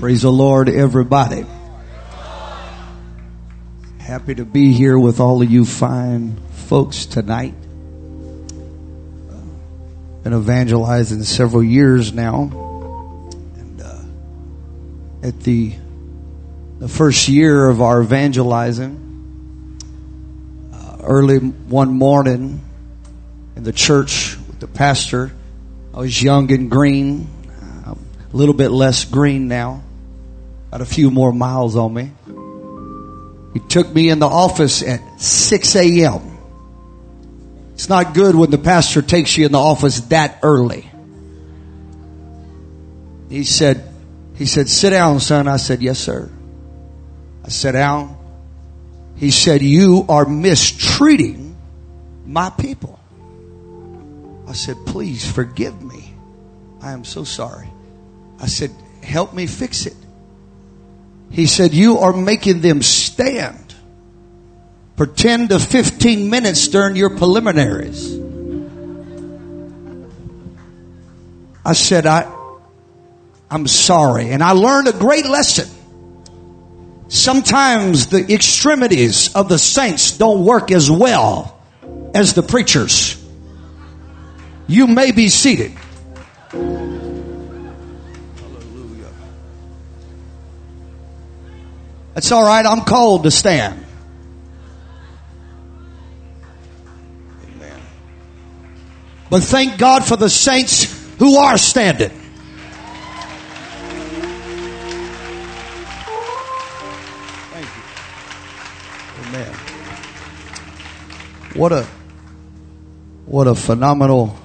Praise the Lord, everybody. Happy to be here with all of you fine folks tonight. Been evangelizing several years now. And uh, at the the first year of our evangelizing, uh, early one morning in the church with the pastor, I was young and green, a little bit less green now. Got a few more miles on me. He took me in the office at 6 a.m. It's not good when the pastor takes you in the office that early. He said, he said, sit down, son. I said, yes, sir. I sat down. He said, you are mistreating my people. I said, please forgive me. I am so sorry. I said, help me fix it. He said, you are making them stand for 10 to 15 minutes during your preliminaries. I said, I, I'm sorry. And I learned a great lesson. Sometimes the extremities of the saints don't work as well as the preachers. You may be seated. It's all right. I'm called to stand. Amen. But thank God for the saints who are standing. Thank you. Amen. What a what a phenomenal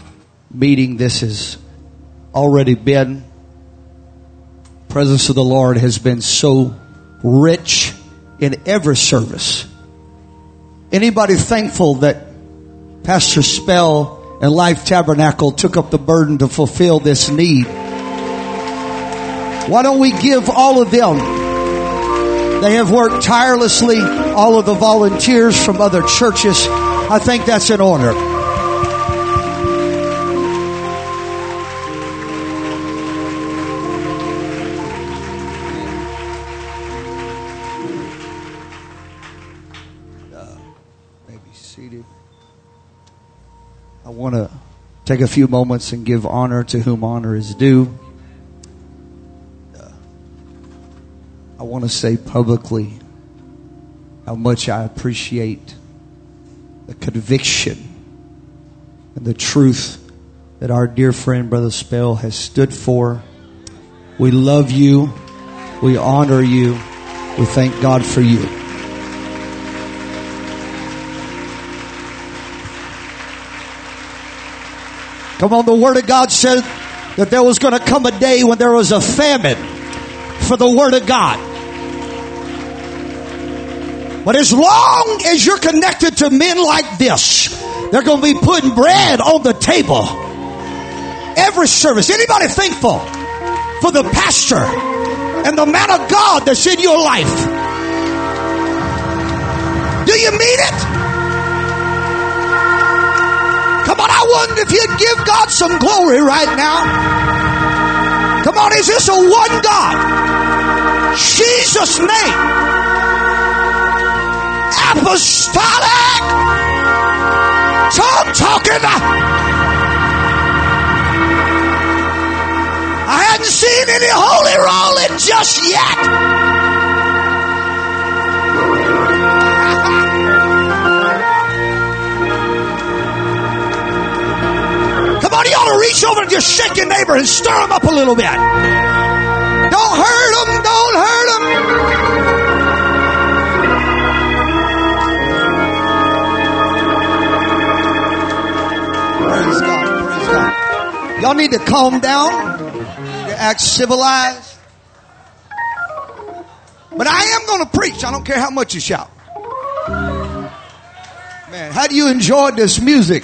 meeting this has already been. Presence of the Lord has been so rich in every service. Anybody thankful that Pastor Spell and Life Tabernacle took up the burden to fulfill this need? Why don't we give all of them? They have worked tirelessly, all of the volunteers from other churches. I think that's an honor. Want to take a few moments and give honor to whom honor is due. Uh, I want to say publicly how much I appreciate the conviction and the truth that our dear friend Brother Spell has stood for. We love you. We honor you. We thank God for you. Come on, the Word of God said that there was going to come a day when there was a famine for the Word of God. But as long as you're connected to men like this, they're going to be putting bread on the table. Every service. Anybody thankful for the pastor and the man of God that's in your life? Do you mean it? Come on, I wonder if you'd give God some glory right now. Come on, is this a one God? Jesus' name. Apostolic. Tongue talking. I hadn't seen any holy rolling just yet. Somebody ought to reach over and just shake your neighbor and stir him up a little bit. Don't hurt him. Don't hurt him. Praise God. Praise God. Y'all need to calm down. To act civilized. But I am going to preach. I don't care how much you shout. Man, how do you enjoy this music?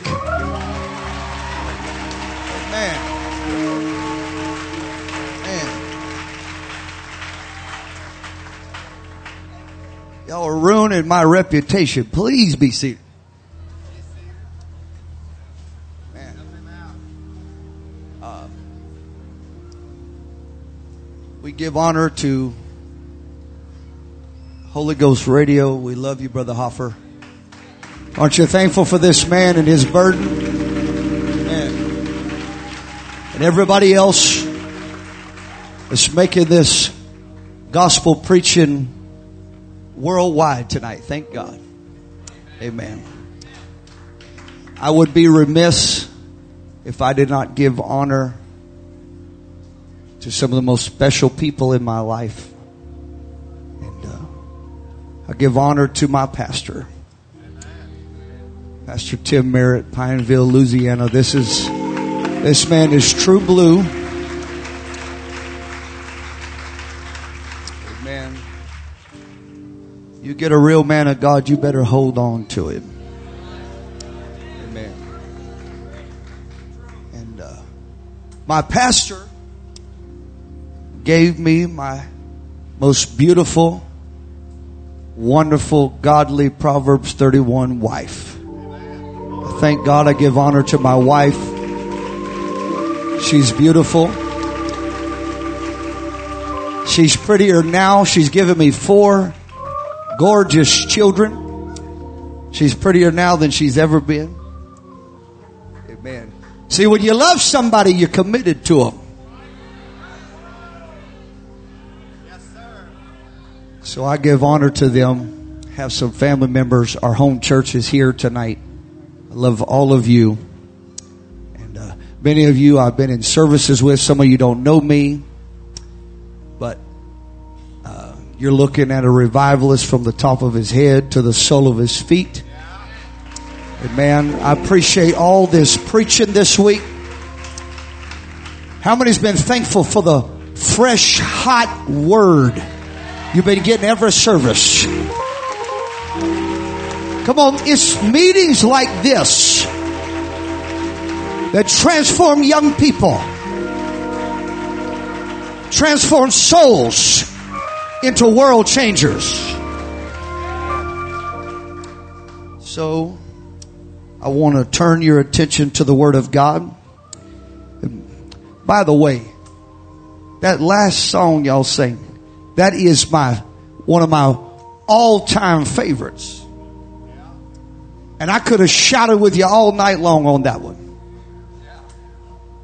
Y'all are ruining my reputation. Please be seated. Uh, we give honor to Holy Ghost Radio. We love you, Brother Hoffer. Aren't you thankful for this man and his burden? Amen. And everybody else that's making this gospel preaching worldwide tonight. Thank God. Amen. I would be remiss if I did not give honor to some of the most special people in my life. And uh, I give honor to my pastor, Pastor Tim Merritt, Pineville, Louisiana. This is this man is true blue. You get a real man of God, you better hold on to him. Amen. And uh, my pastor gave me my most beautiful, wonderful, godly Proverbs 31 wife. Thank God I give honor to my wife. She's beautiful. She's prettier now. She's given me four gorgeous children. She's prettier now than she's ever been. Amen. See, when you love somebody, you're committed to them. Yes, sir. So I give honor to them. Have some family members. Our home church is here tonight. I love all of you. And uh, many of you I've been in services with. Some of you don't know me. You're looking at a revivalist from the top of his head to the sole of his feet. Amen. I appreciate all this preaching this week. How many's been thankful for the fresh, hot word? You've been getting every service. Come on, it's meetings like this that transform young people, transform souls into world changers. So, I want to turn your attention to the Word of God. By the way, that last song y'all sang, that is my one of my all-time favorites. And I could have shouted with you all night long on that one.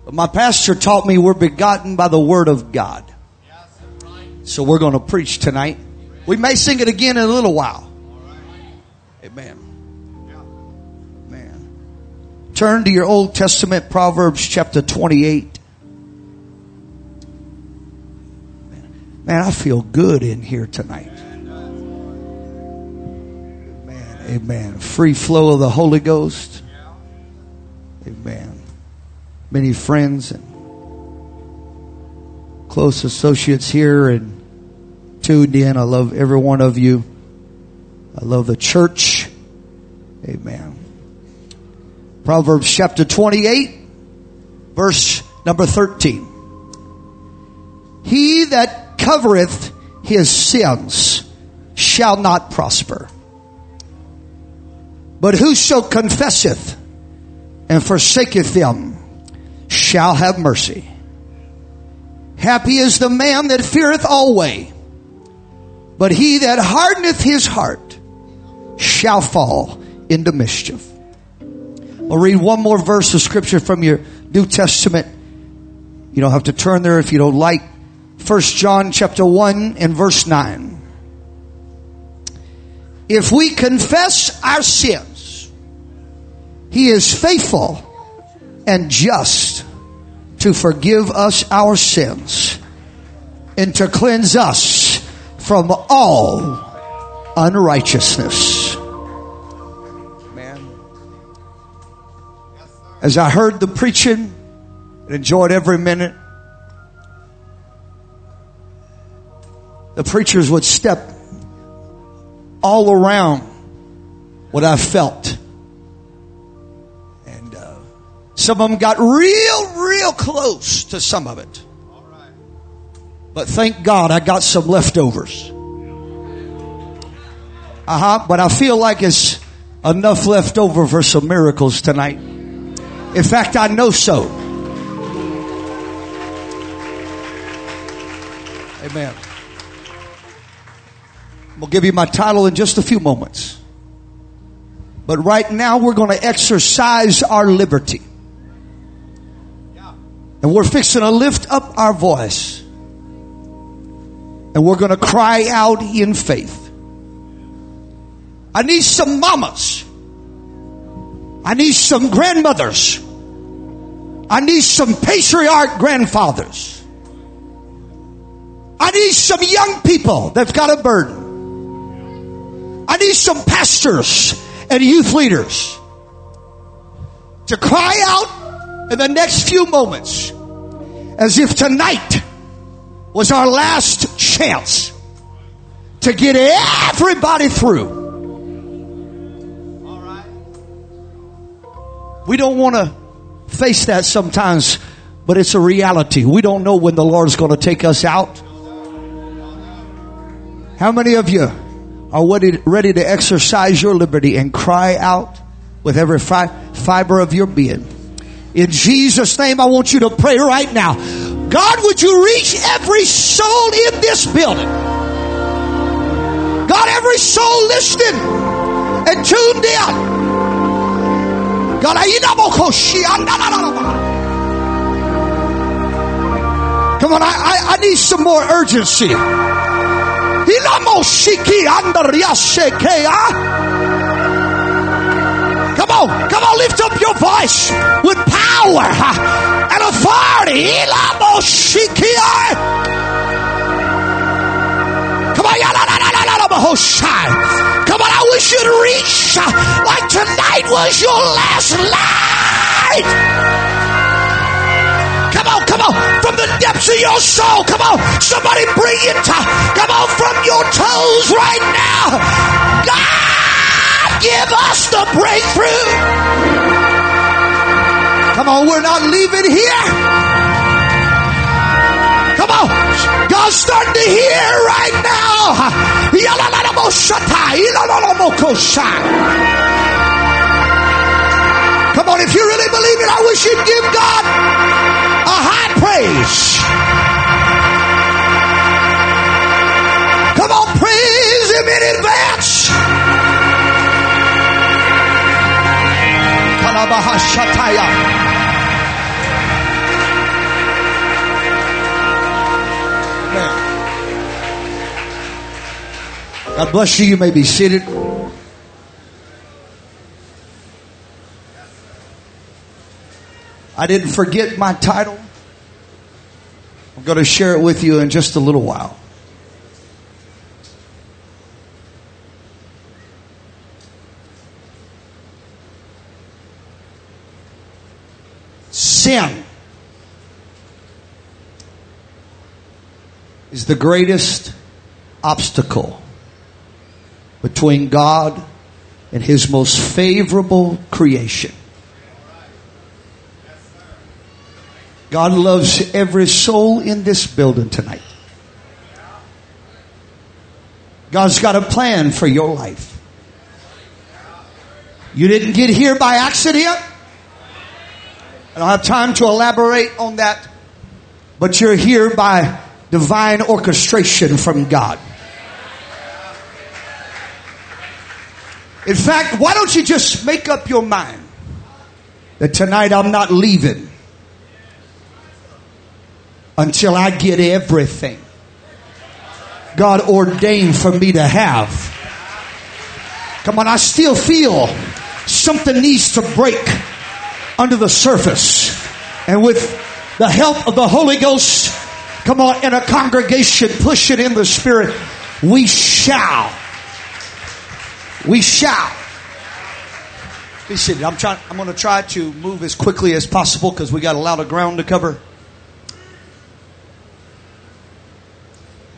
But my pastor taught me we're begotten by the word of God. So we're going to preach tonight. We may sing it again in a little while. Amen. Man. Turn to your Old Testament Proverbs chapter 28. Man, I feel good in here tonight. Amen. Amen. Free flow of the Holy Ghost. Amen. Many friends and close associates here and tuned in. I love every one of you. I love the church. Amen. Proverbs chapter 28, verse number 13. He that covereth his sins shall not prosper. But whoso confesseth and forsaketh them shall have mercy. Happy is the man that feareth always, but he that hardeneth his heart shall fall into mischief. I'll read one more verse of scripture from your New Testament. You don't have to turn there if you don't like. First John chapter 1 and verse 9. If we confess our sins, He is faithful and just to forgive us our sins and to cleanse us from all unrighteousness. Man. As I heard the preaching and enjoyed every minute, the preachers would step all around what I felt. And uh, some of them got real, real close to some of it. But thank God I got some leftovers. Uh huh. But I feel like it's enough left over for some miracles tonight. In fact, I know so. Amen. We'll give you my title in just a few moments. But right now we're going to exercise our liberty. And we're fixing to lift up our voice. And we're going to cry out in faith. I need some mamas. I need some grandmothers. I need some patriarch grandfathers. I need some young people that've got a burden. I need some pastors and youth leaders to cry out in the next few moments as if tonight was our last chance to get everybody through. We don't want to face that sometimes, but it's a reality. We don't know when the Lord's going to take us out. How many of you are ready, ready to exercise your liberty and cry out with every fi- fiber of your being? In Jesus' name, I want you to pray right now. God, would you reach every soul in this building? God, every soul listening and tuned in. God, Come on, I, I, I need some more urgency. Come on, come on, lift up your voice with power and authority. Come on, Come on, I wish you'd reach uh, like tonight was your last night. Come on, come on, from the depths of your soul. Come on, somebody bring it. To, come on, from your toes right now. God, give us the breakthrough. Come on, we're not leaving here. Come on. God's starting to hear right now. Come on, if you really believe it, I wish you'd give God a high praise. Come on, praise Him in advance. God bless you. You may be seated. I didn't forget my title. I'm going to share it with you in just a little while. Sin is the greatest obstacle between God and His most favorable creation. God loves every soul in this building tonight. God's got a plan for your life. You didn't get here by accident. I don't have time to elaborate on that, but you're here by divine orchestration from God. In fact, why don't you just make up your mind that tonight I'm not leaving until I get everything God ordained for me to have. Come on, I still feel something needs to break under the surface. And with the help of the Holy Ghost, come on, in a congregation, push it in the Spirit, we shall we shall. Be seated. I'm trying. I'm going to try to move as quickly as possible because we got a lot of ground to cover.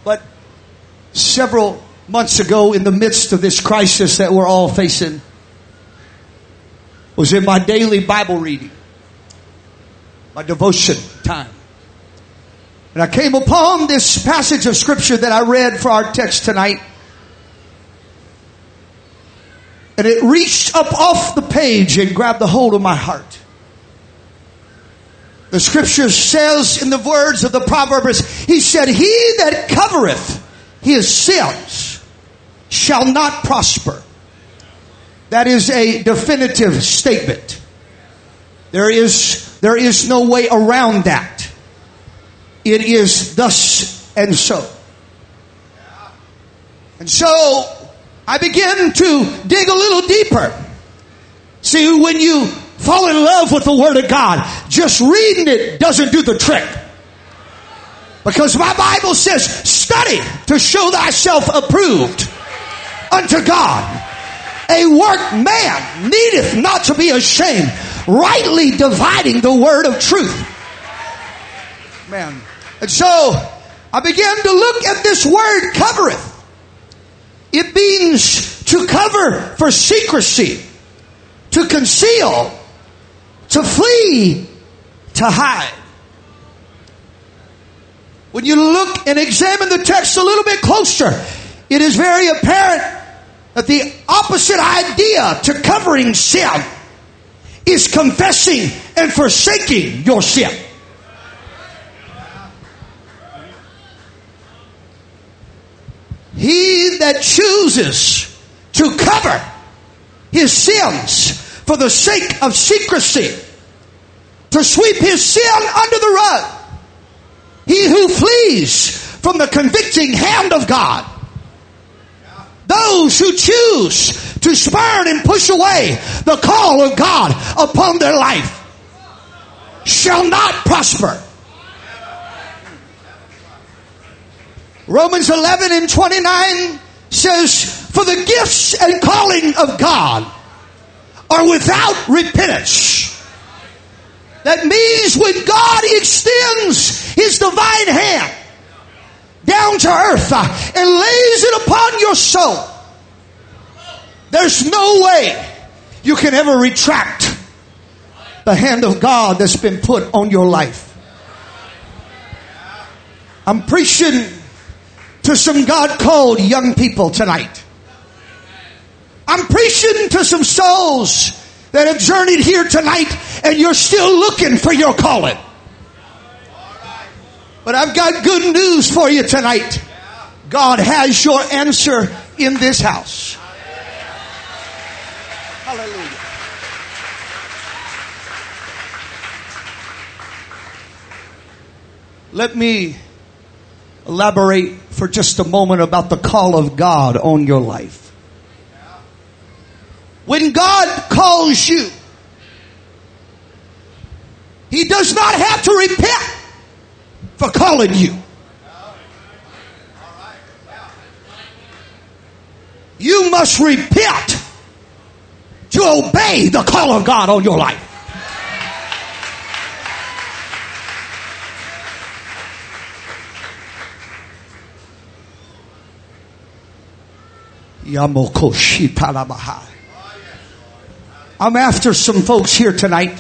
But several months ago, in the midst of this crisis that we're all facing, was in my daily Bible reading, my devotion time. And I came upon this passage of scripture that I read for our text tonight. And it reached up off the page and grabbed the hold of my heart. The scripture says in the words of the proverbs, he said, He that covereth his sins shall not prosper. That is a definitive statement. There is, there is no way around that. It is thus and so. And so I begin to dig a little deeper. See, when you fall in love with the Word of God, just reading it doesn't do the trick. Because my Bible says, study to show thyself approved unto God. A workman needeth not to be ashamed, rightly dividing the word of truth. Man. And so, I began to look at this word covereth. It means to cover for secrecy, to conceal, to flee, to hide. When you look and examine the text a little bit closer, it is very apparent the opposite idea to covering sin is confessing and forsaking your sin. He that chooses to cover his sins for the sake of secrecy, to sweep his sin under the rug, he who flees from the convicting hand of God, those who choose to spurn and push away the call of God upon their life shall not prosper. Romans 11 and 29 says, For the gifts and calling of God are without repentance. That means when God extends His divine hand down to earth uh, and lays it upon your soul, there's no way you can ever retract the hand of God that's been put on your life. I'm preaching to some God called young people tonight. I'm preaching to some souls that have journeyed here tonight and you're still looking for your calling. But I've got good news for you tonight. God has your answer in this house. Hallelujah. Let me elaborate for just a moment about the call of God on your life. When God calls you, He does not have to repent for calling you. You must repent to obey the call of God on your life. I'm after some folks here tonight.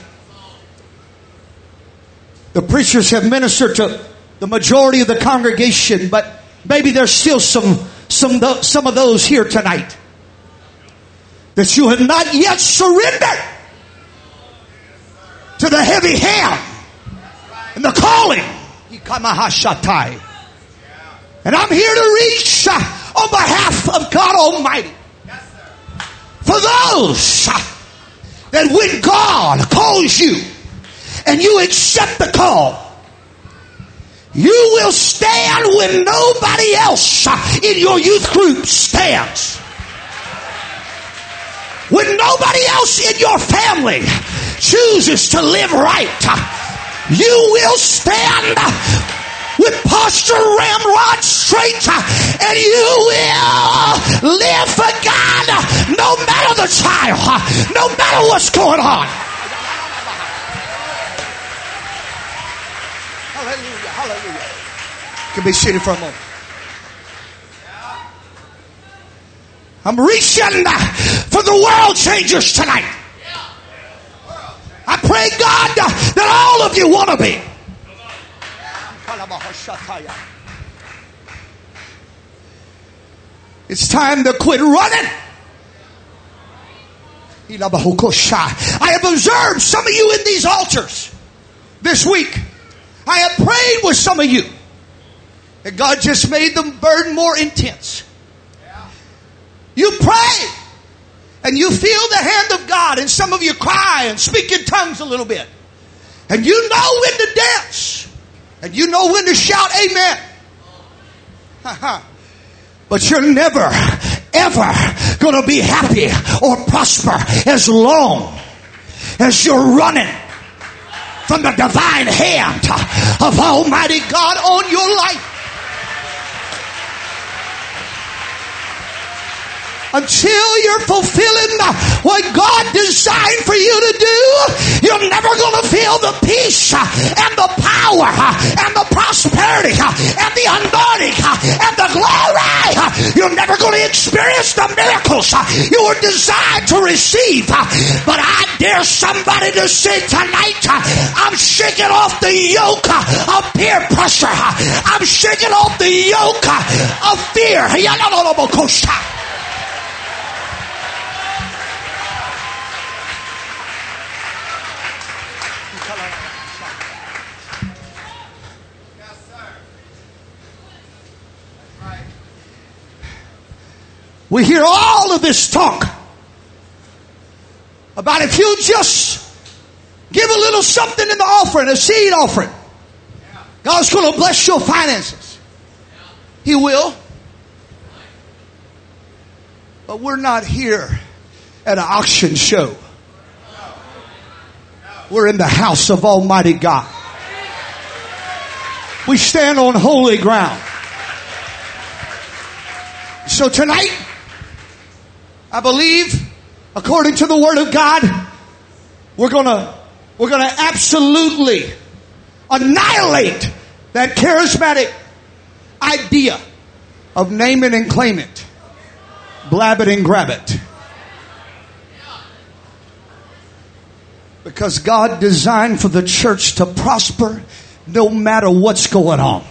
The preachers have ministered to the majority of the congregation, but maybe there's still some, some, some of those here tonight that you have not yet surrendered to the heavy hand and the calling. And I'm here to reach uh, on behalf of God Almighty for those uh, that when God calls you and you accept the call, you will stand when nobody else uh, in your youth group stands. When nobody else in your family chooses to live right, uh, you will stand uh, with posture ramrod straight uh, and you will live for God no matter the trial, no matter what's going on. Hallelujah, hallelujah. You can be seated for a moment. I'm reaching for the world changers tonight. I pray, God, that all of you want to be. It's time to quit running. I have observed some of you in these altars. this week, I have prayed with some of you. And God just made the burden more intense. You pray and you feel the hand of God, and some of you cry and speak in tongues a little bit. And you know when to dance, and you know when to shout amen. but you're never, ever going to be happy or prosper as long as you're running from the divine hand of Almighty God on your life. Until you're fulfilling what God designed for you to do, you're never going to feel the peace uh, and the power uh, and the prosperity uh, and the anointing and the glory. You're never going to experience the miracles you were designed to receive. But I dare somebody to say tonight, I'm shaking off the yoke of peer pressure. I'm shaking off the yoke of fear. We hear all of this talk about if you just give a little something in the offering, a seed offering, God's going to bless your finances. He will. But we're not here at an auction show. We're in the house of Almighty God. We stand on holy ground. So tonight, I believe, according to the Word of God, we're gonna, we're gonna absolutely annihilate that charismatic idea of name it and claim it, blab it and grab it. Because God designed for the church to prosper no matter what's going on.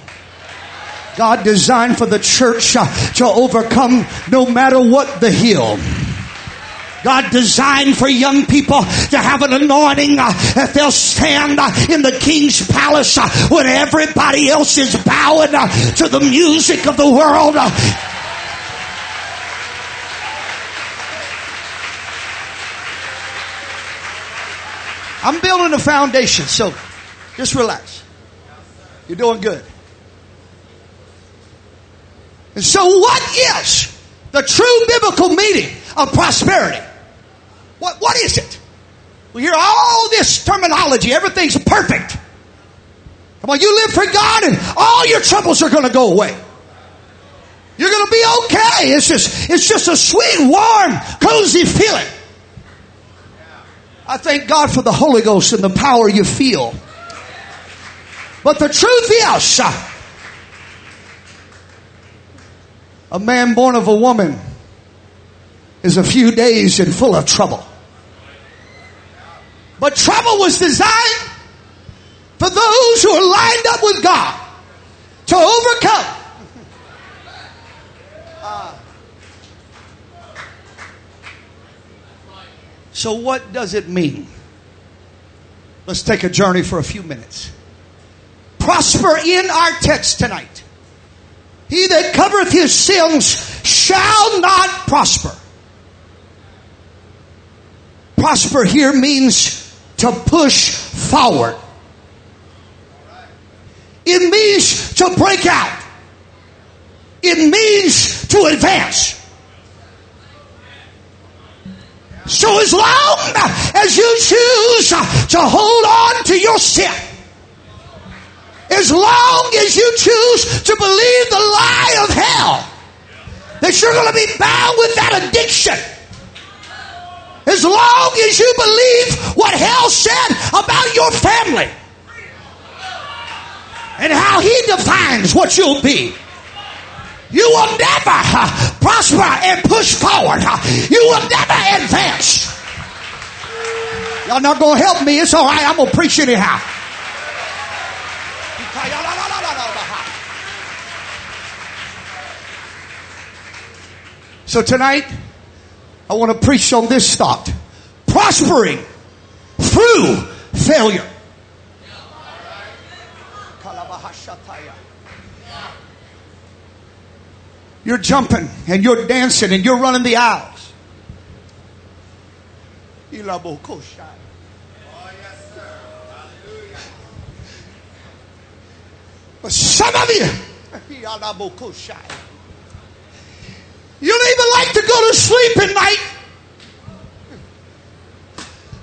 God designed for the church uh, to overcome no matter what the hill. God designed for young people to have an anointing uh, that they'll stand uh, in the king's palace when everybody else is bowing to the music of the world. I'm building a foundation, so just relax. You're doing good. And so what is the true biblical meaning of prosperity? What, what is it? We hear all this terminology. Everything's perfect. Come on, you live for God and all your troubles are going to go away. You're going to be okay. It's just, it's just a sweet, warm, cozy feeling. I thank God for the Holy Ghost and the power you feel. But the truth is, a man born of a woman is a few days and full of trouble. But trouble was designed for those who are lined up with God to overcome. So, what does it mean? Let's take a journey for a few minutes. Prosper in our text tonight. He that covereth his sins shall not prosper. Prosper here means to push forward. It means to break out. It means to advance. So as long as you choose to hold on to your sin, as long as you choose to believe the lie of hell that you're going to be bound with that addiction. As long as you believe what hell said about your family and how he defines what you'll be. You will never uh, prosper and push forward. Uh, you will never advance. Y'all not going to help me. It's all right. I'm going to preach anyhow. So tonight, I want to preach on this thought. Prospering through failure. You're jumping and you're dancing and you're running the aisles. But some of you, you don't even like to go to sleep at night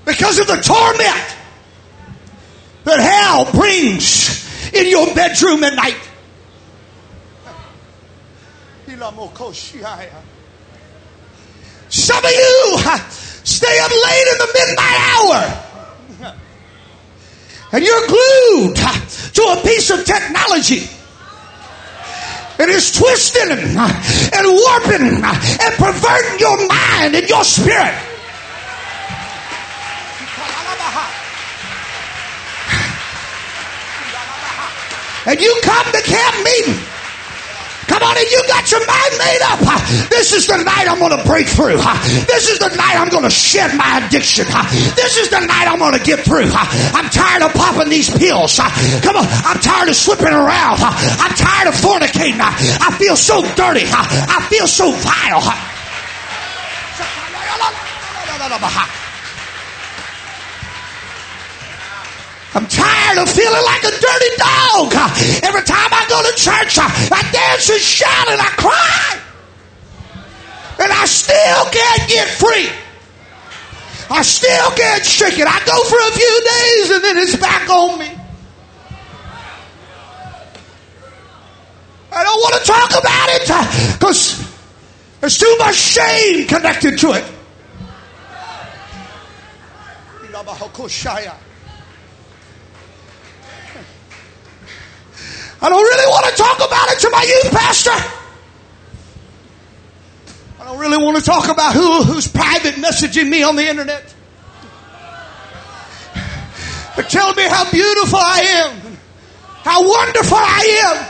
because of the torment that hell brings in your bedroom at night. Some of you uh, stay up late in the midnight hour and you're glued to a piece of technology. It is twisting and warping and perverting your mind and your spirit. And you come to camp meeting Come on, and you got your mind made up. This is the night I'm going to break through. This is the night I'm going to shed my addiction. This is the night I'm going to get through. I'm tired of popping these pills. Come on, I'm tired of slipping around. I'm tired of fornicating. I feel so dirty. I feel so vile. I'm tired of feeling like a dirty dog. Every time I go to church, I dance and shout and I cry. And I still can't get free. I still can't shake it. I go for a few days and then it's back on me. I don't want to talk about it because there's too much shame connected to it. I don't really want to talk about it to my youth pastor. I don't really want to talk about who, who's private messaging me on the internet. But tell me how beautiful I am, how wonderful I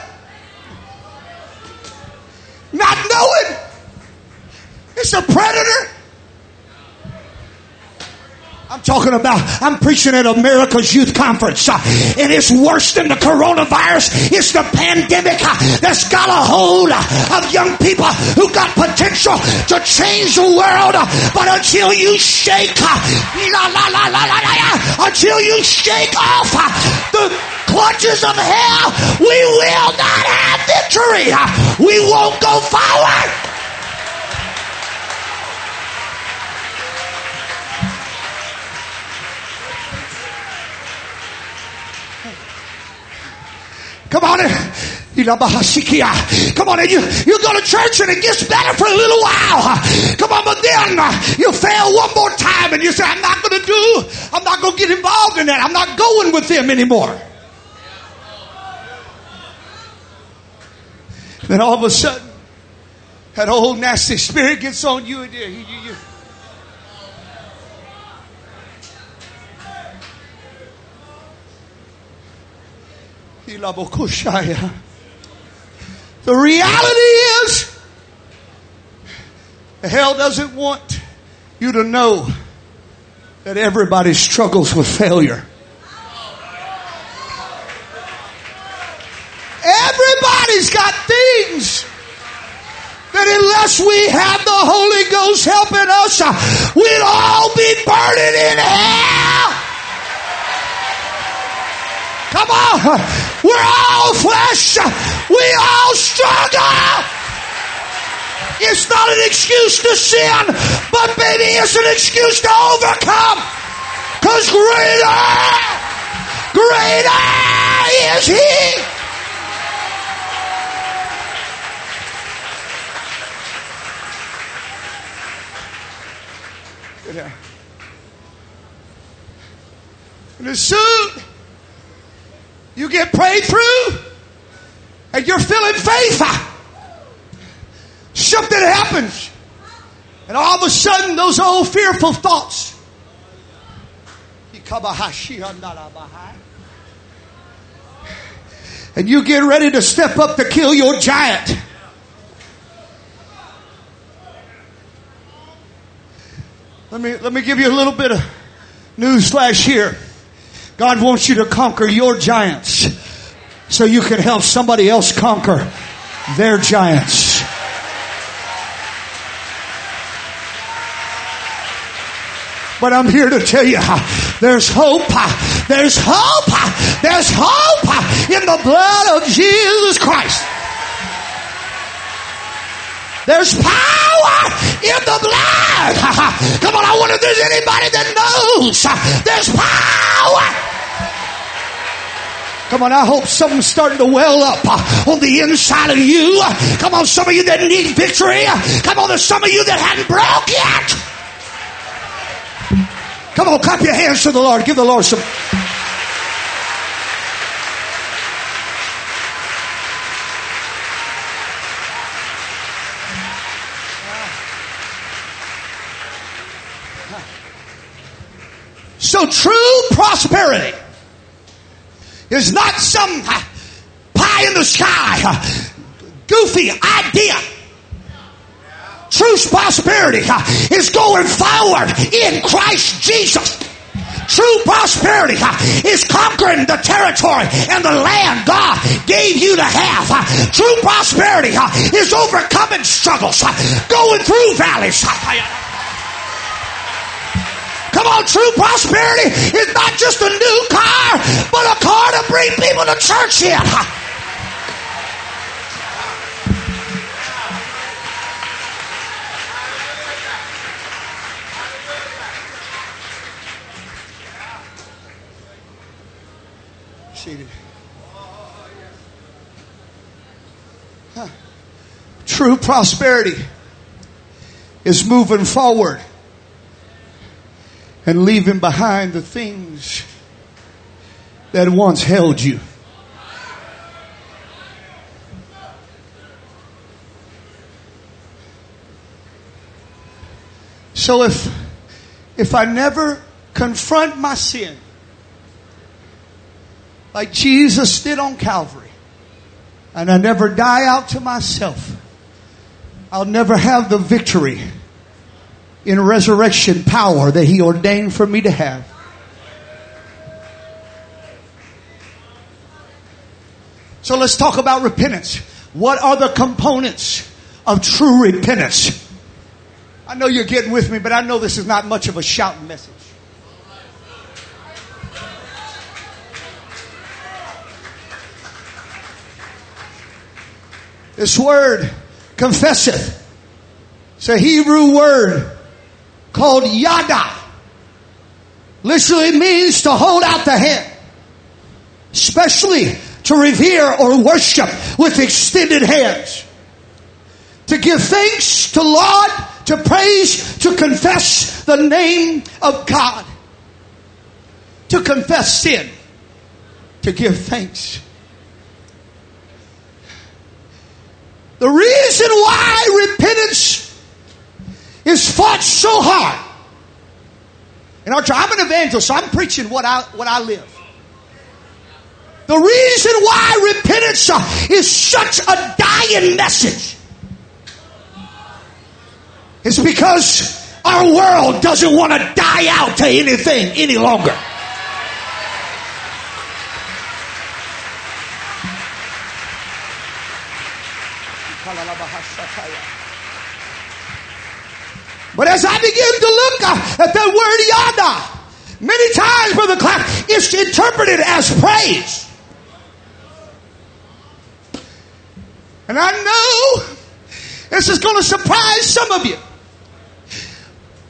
am. Not knowing it's a predator I'm talking about, I'm preaching at America's Youth Conference, uh, and it's worse than the coronavirus. It's the pandemic uh, that's got a hold uh, of young people who got potential to change the world. But until you shake, la, la, la, la, la, la, until you shake off the clutches of hell, we will not have victory. We won't go forward. Come on. Come on, and you, you go to church and it gets better for a little while. Come on, but then you fail one more time and you say, I'm not going to do, I'm not going to get involved in that. I'm not going with them anymore. Then all of a sudden, that old nasty spirit gets on you and you, you, you The reality is, hell doesn't want you to know that everybody struggles with failure. Everybody's got things that unless we have the Holy Ghost helping us, we'd all be burning in hell. Come on. We're all flesh. We all struggle. It's not an excuse to sin, but maybe it's an excuse to overcome. Because greater, greater is He. And as soon you get prayed through and you're feeling faith. Something happens. And all of a sudden, those old fearful thoughts. And you get ready to step up to kill your giant. Let me, let me give you a little bit of news flash here. God wants you to conquer your giants so you can help somebody else conquer their giants. But I'm here to tell you there's hope. There's hope. There's hope in the blood of Jesus Christ. There's power in the blood. Come on, I wonder if there's anybody that knows there's power. Come on, I hope something's starting to well up on the inside of you. Come on, some of you that need victory. Come on, there's some of you that hadn't broke yet. Come on, clap your hands to the Lord. Give the Lord some. So true prosperity is not some pie in the sky, goofy idea True prosperity is going forward in Christ Jesus. True prosperity is conquering the territory and the land God gave you to have. True prosperity is overcoming struggles, going through valleys. True prosperity is not just a new car, but a car to bring people to church in. seated. Huh. True prosperity is moving forward and leaving behind the things that once held you. So if if I never confront my sin like Jesus did on Calvary, and I never die out to myself, I'll never have the victory in resurrection power that He ordained for me to have. So let's talk about repentance. What are the components of true repentance? I know you're getting with me, but I know this is not much of a shouting message. This word confesseth. It's a Hebrew word called yada. Literally means to hold out the hand. Especially to revere or worship with extended hands. To give thanks to Lord, to praise, to confess the name of God. To confess sin. To give thanks The reason why repentance is fought so hard. In our church, I'm an evangelist, so I'm preaching what I, what I live. The reason why repentance is such a dying message is because our world doesn't want to die out to anything any longer. But as I begin to look uh, at that word yada, many times, Brother Clark, it's interpreted as praise. And I know this is going to surprise some of you.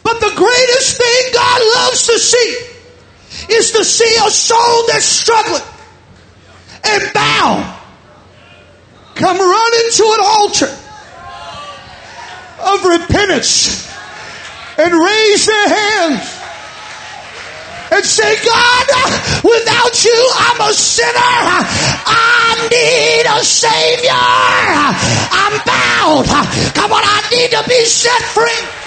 But the greatest thing God loves to see is to see a soul that's struggling and bound come running to an altar of repentance and raise their hands and say, God, without you, I'm a sinner. I need a Savior. I'm bound. Come on, I need to be set free.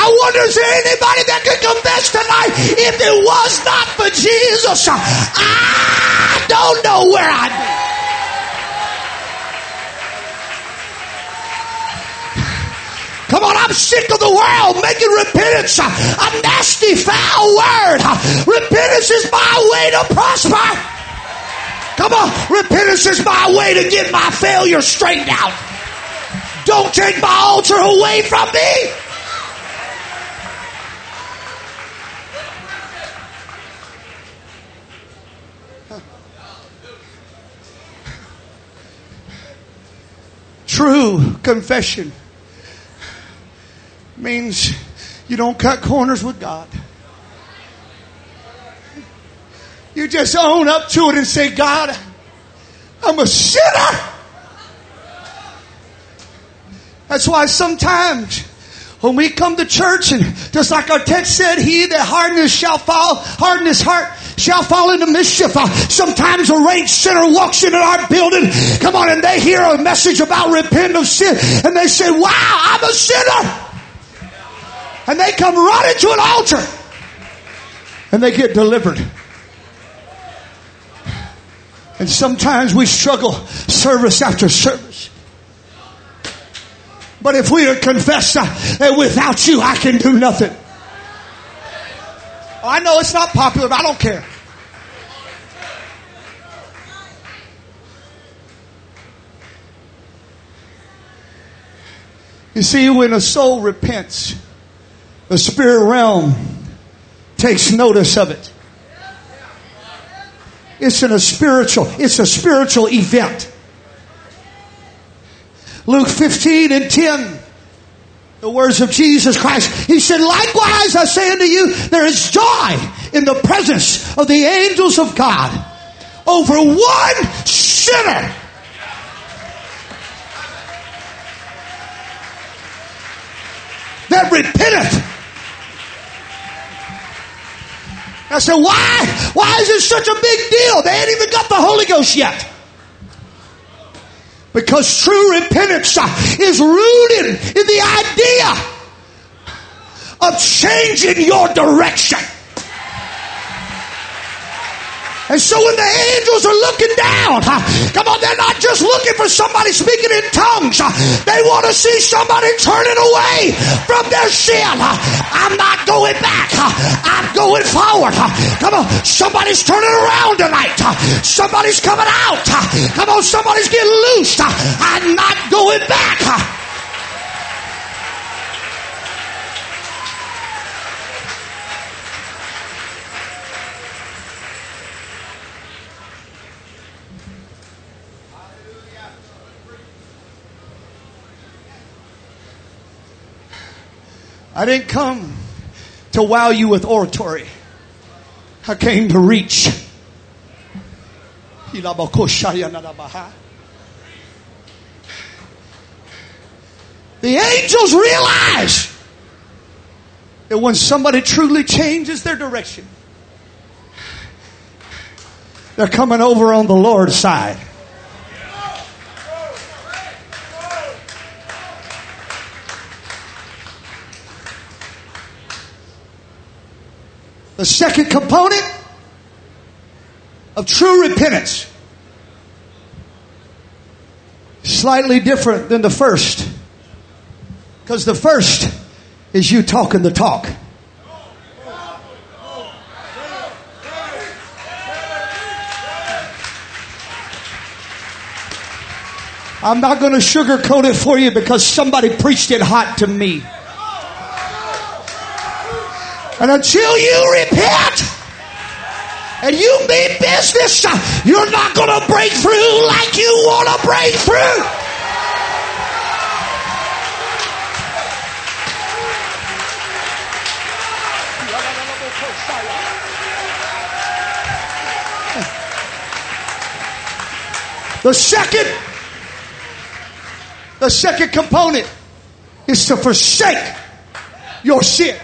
I wonder is there anybody that could confess tonight if it was not for Jesus, I don't know where I'd be. Come on, I'm sick of the world making repentance a nasty, foul word. Repentance is my way to prosper. Come on. Repentance is my way to get my failure straightened out. Don't take my altar away from me. True confession means you don't cut corners with God. You just own up to it and say, God, I'm a sinner. That's why sometimes when we come to church and just like our text said, he that hardens shall fall, harden his heart shall fall into mischief. Uh, sometimes a range sinner walks into our building, come on, and they hear a message about repent of sin, and they say, wow, I'm a sinner. And they come running to an altar, and they get delivered. And sometimes we struggle service after service. But if we confess that without you I can do nothing. I know it's not popular, but I don't care. You see, when a soul repents, the spirit realm takes notice of it. It's in a spiritual, it's a spiritual event. Luke 15 and 10. The words of Jesus Christ. He said, likewise I say unto you, there is joy in the presence of the angels of God over one sinner. That repenteth I said, why? Why is it such a big deal? They ain't even got the Holy Ghost yet. Because true repentance is rooted in the idea of changing your direction. And so when the angels are looking down, come on, they're not just looking for somebody speaking in tongues. They want to see somebody turning away from their sin. I'm not going back. I'm going forward. Come on, somebody's turning around tonight. Somebody's coming out. Come on, somebody's getting loosed. I'm not going back. I didn't come to wow you with oratory. I came to reach. The angels realize that when somebody truly changes their direction, they're coming over on the Lord's side. The second component of true repentance, slightly different than the first. Because the first is you talking the talk. I'm not going to sugarcoat it for you because somebody preached it hot to me. And until you repent and you mean business, you're not going to break through like you want to break through. The second, the second component is to forsake your sin.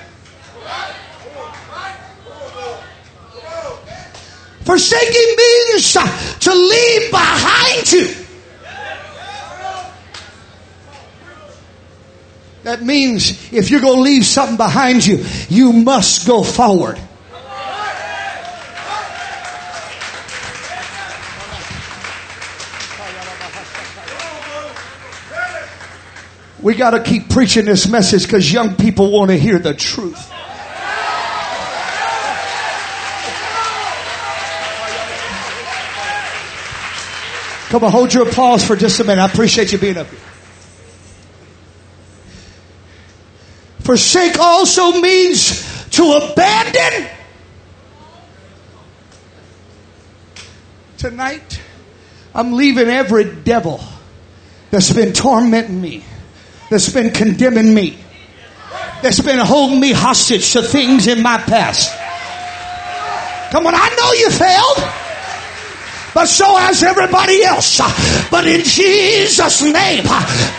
Forsaking means to leave behind you. That means if you're going to leave something behind you, you must go forward. We got to keep preaching this message because young people want to hear the truth. Come on, hold your applause for just a minute. I appreciate you being up here. Forsake also means to abandon. Tonight, I'm leaving every devil that's been tormenting me, that's been condemning me, that's been holding me hostage to things in my past. Come on, I know you failed but so has everybody else. But in Jesus' name,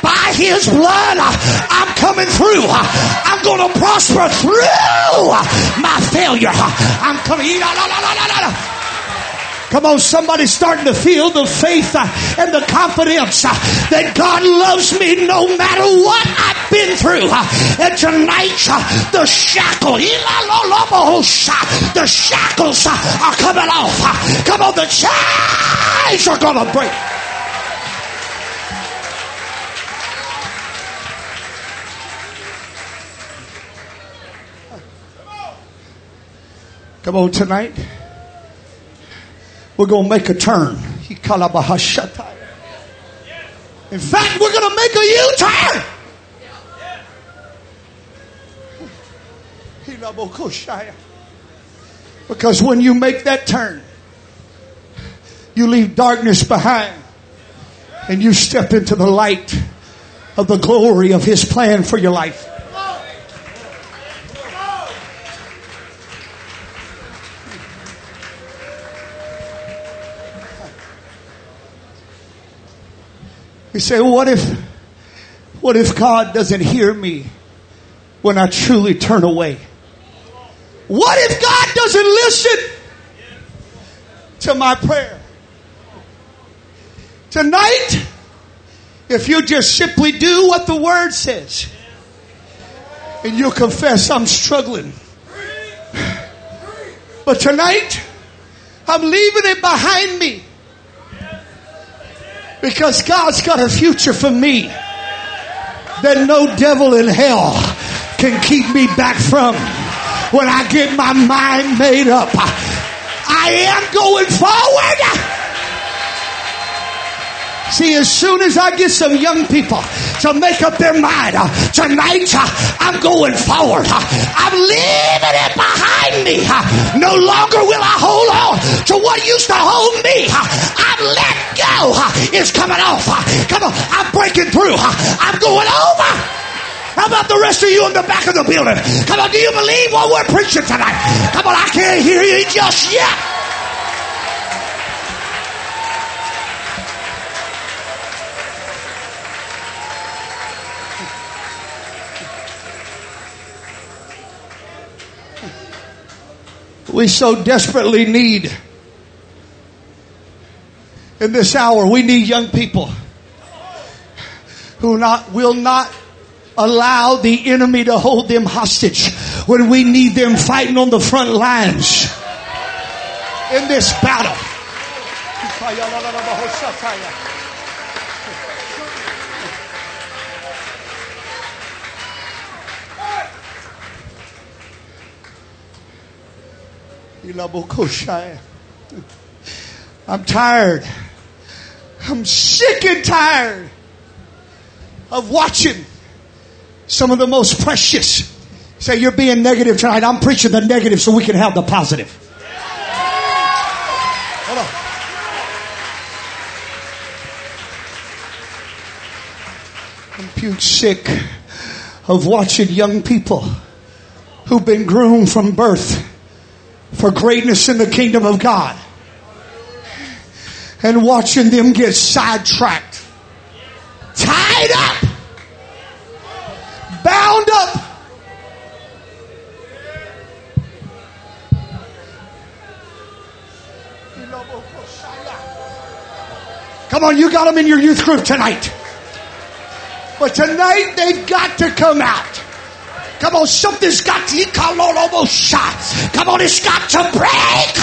by His blood, I'm coming through. I'm going to prosper through my failure. I'm coming. Come on, somebody's starting to feel the faith uh, and the confidence uh, that God loves me no matter what I've been through. Uh, and tonight, the shackle, the shackles are coming off. Come on, the chains are going to break. Come on, tonight. We're going to make a turn. In fact, we're going to make a U-turn. Because when you make that turn, you leave darkness behind and you step into the light of the glory of His plan for your life. You say, what if, what if God doesn't hear me when I truly turn away? What if God doesn't listen to my prayer? Tonight, if you just simply do what the word says and you confess I'm struggling. But tonight, I'm leaving it behind me. Because God's got a future for me that no devil in hell can keep me back from when I get my mind made up. I am going forward. See, as soon as I get some young people to make up their mind, uh, tonight uh, I'm going forward. Uh, I'm leaving it behind me. Uh, no longer will I hold on to what used to hold me. Uh, I'm let go. Uh, it's coming off. come on, I'm breaking through. I'm going over. How about the rest of you in the back of the building? Come on, do you believe what we're preaching tonight? Come on, I can't hear you just yet. We so desperately need in this hour. We need young people who not, will not allow the enemy to hold them hostage when we need them fighting on the front lines in this battle. I'm tired. I'm sick and tired of watching some of the most precious. Say, you're being negative tonight. I'm preaching the negative so we can have the positive. Hold on. I'm puke sick of watching young people who've been groomed from birth for greatness in the kingdom of God. And watching them get sidetracked, tied up, bound up. Come on, you got them in your youth group tonight. But tonight they've got to come out. Come on, something's got to, almost shot. Come on, it's got to break.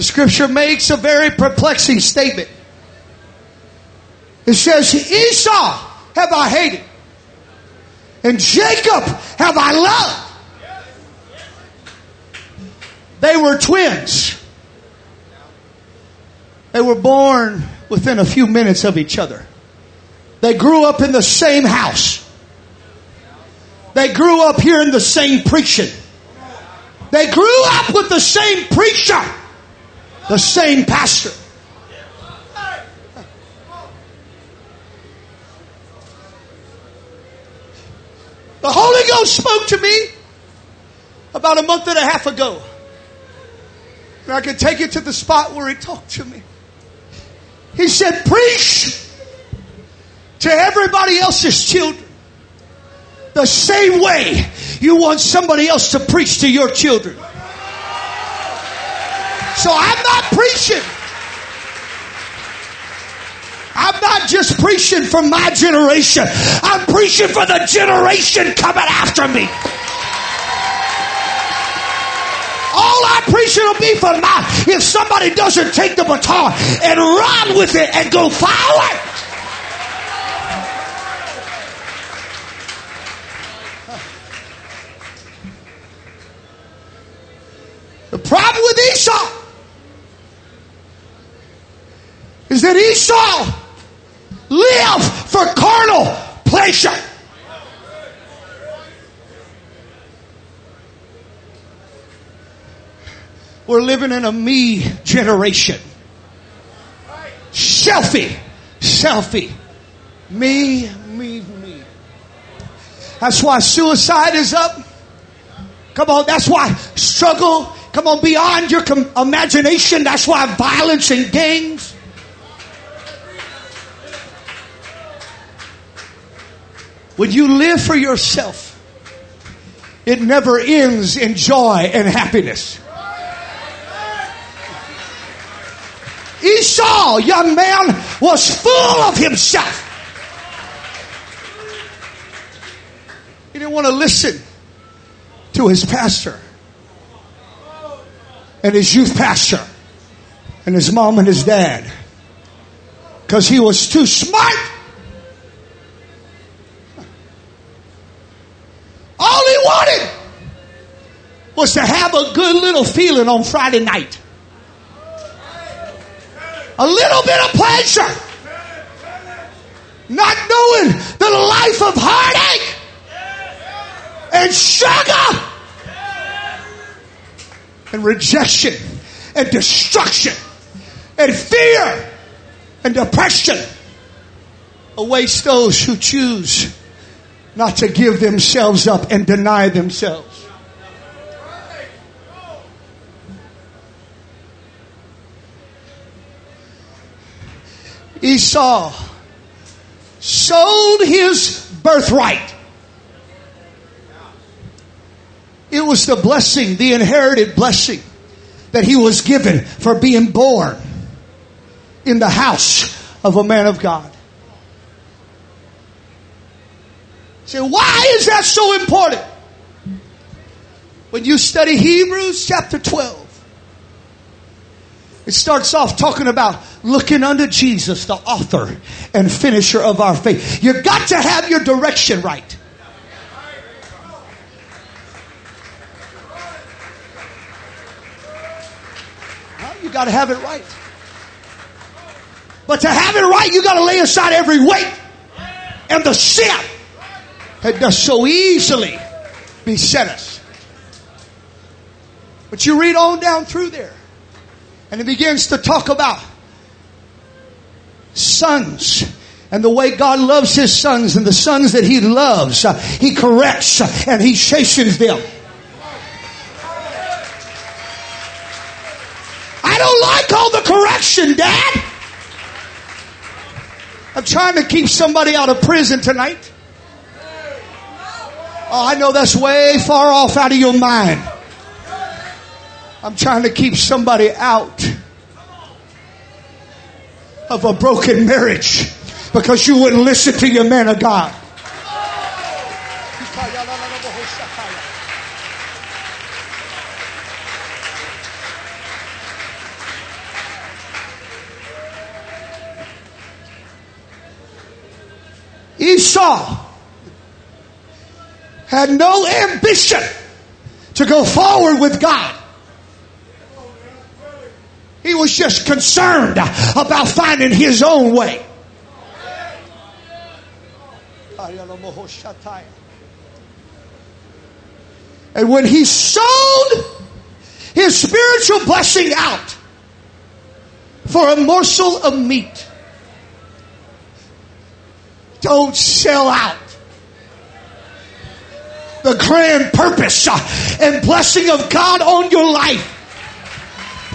The scripture makes a very perplexing statement. It says, Esau have I hated, and Jacob have I loved. They were twins. They were born within a few minutes of each other. They grew up in the same house. They grew up here in the same preaching. They grew up with the same preacher, the same pastor. The Holy Ghost spoke to me about a month and a half ago. And I can take it to the spot where he talked to me. He said, Preach to everybody else's children the same way you want somebody else to preach to your children. So I'm not preaching. I'm not just preaching for my generation. I'm preaching for the generation coming after me. All I'm preaching will be for my, if somebody doesn't take the baton and run with it and go forward. The problem with Esau is that Esau lived for carnal pleasure. We're living in a me generation. Selfie, selfie. Me, me, me. That's why suicide is up. Come on, that's why struggle Come on, beyond your com- imagination. That's why violence and gangs. When you live for yourself, it never ends in joy and happiness. Esau, young man, was full of himself. He didn't want to listen to his pastor and his youth pastor and his mom and his dad because he was too smart. All he wanted was to have a good little feeling on Friday night. A little bit of pleasure. Not knowing the life of heartache and sugar and rejection and destruction and fear and depression awaits those who choose not to give themselves up and deny themselves. Esau sold his birthright It was the blessing, the inherited blessing that he was given for being born in the house of a man of God. Say, why is that so important? When you study Hebrews chapter 12, it starts off talking about looking unto Jesus, the author and finisher of our faith. You got to have your direction right. You got to have it right. But to have it right, you got to lay aside every weight and the sin that does so easily beset us. But you read on down through there, and it begins to talk about sons and the way God loves his sons and the sons that he loves, uh, he corrects uh, and he chastens them. I don't like all the correction, Dad. I'm trying to keep somebody out of prison tonight. Oh, I know that's way far off out of your mind. I'm trying to keep somebody out of a broken marriage because you wouldn't listen to your man of God. Esau had no ambition to go forward with God. He was just concerned about finding his own way. And when he sold his spiritual blessing out for a morsel of meat, don't sell out the grand purpose uh, and blessing of God on your life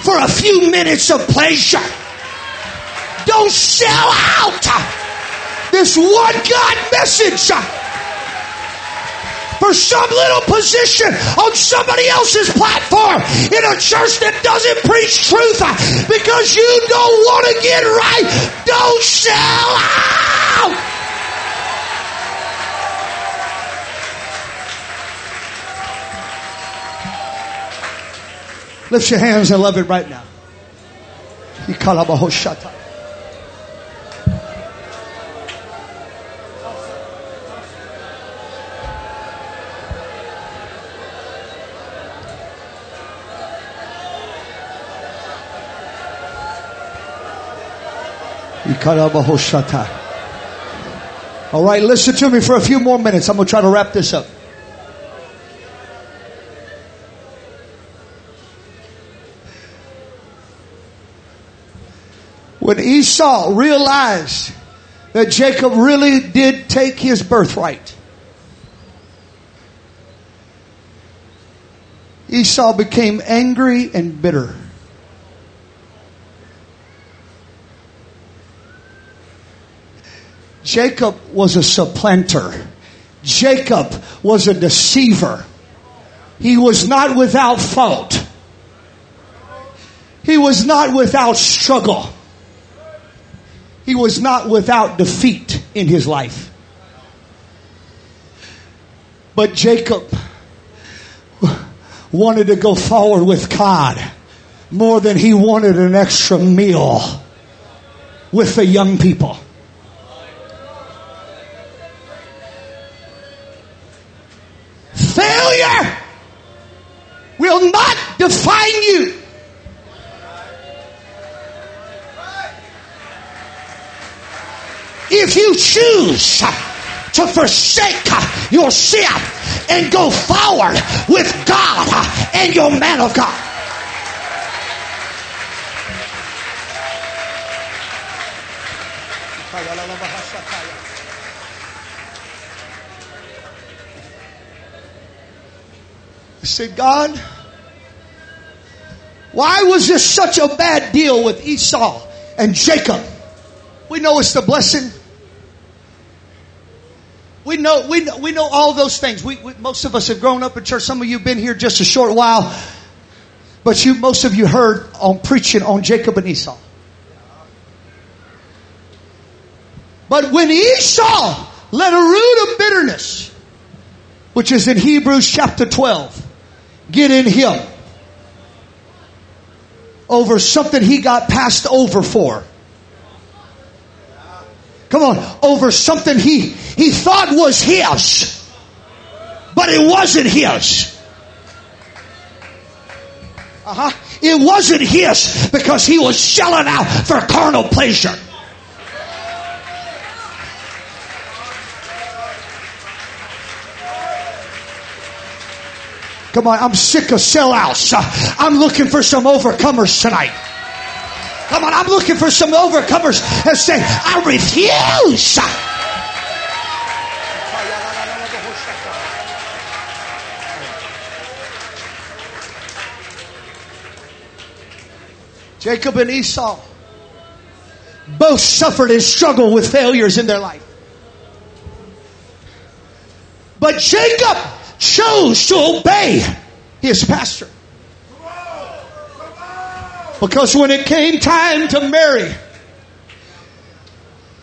for a few minutes of pleasure. Don't sell out uh, this one God message uh, for some little position on somebody else's platform in a church that doesn't preach truth because you don't want to get right. Don't sell out. Lift your hands and love it right now. All right, listen to me for a few more minutes. I'm going to try to wrap this up. When Esau realized that Jacob really did take his birthright, Esau became angry and bitter. Jacob was a supplanter. Jacob was a deceiver. He was not without fault. He was not without struggle. He was not without defeat in his life. But Jacob wanted to go forward with God more than he wanted an extra meal with the young people. Choose uh, to forsake uh, your yourself and go forward with God uh, and your man of God. I said, God, why was this such a bad deal with Esau and Jacob? We know it's the blessing. We know, we know, we know all those things. We, we, most of us have grown up in church. Some of you have been here just a short while. But you, most of you heard on preaching on Jacob and Esau. But when Esau let a root of bitterness, which is in Hebrews chapter 12, get in him over something he got passed over for. Come on, over something he, he thought was his, but it wasn't his. Uh huh. It wasn't his because he was shelling out for carnal pleasure. Come on, I'm sick of sellouts. I'm looking for some overcomers tonight. Come on, I'm looking for some overcomers and say, I refuse. Jacob and Esau both suffered and struggled with failures in their life. But Jacob chose to obey his pastor. Because when it came time to marry,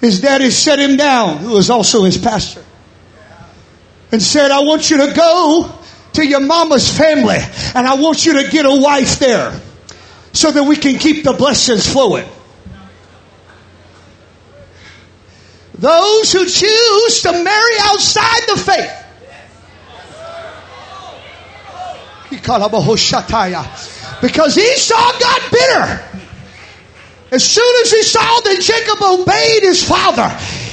his daddy set him down, who was also his pastor, and said, I want you to go to your mama's family and I want you to get a wife there so that we can keep the blessings flowing. Those who choose to marry outside the faith. Because Esau got bitter. As soon as he saw that Jacob obeyed his father,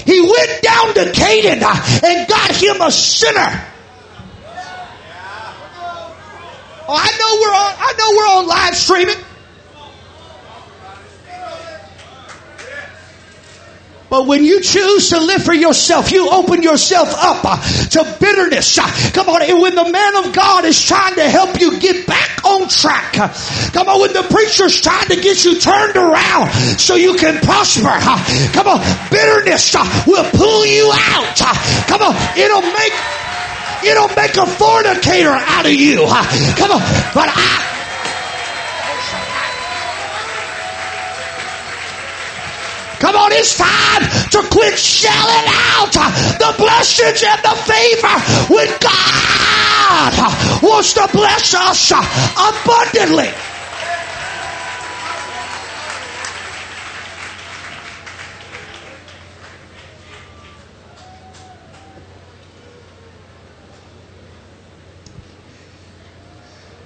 he went down to Canaan uh, and got him a sinner. Oh, I know we're on, I know we're on live streaming. But when you choose to live for yourself, you open yourself up uh, to bitterness. Uh, come on, and when the man of God is trying to help you get back on track, uh, come on, when the preacher's trying to get you turned around so you can prosper, uh, come on, bitterness uh, will pull you out. Uh, come on, it'll make it'll make a fornicator out of you. Come on, but I Come on, it's time to quit shelling out the blessings and the favor when God wants to bless us abundantly.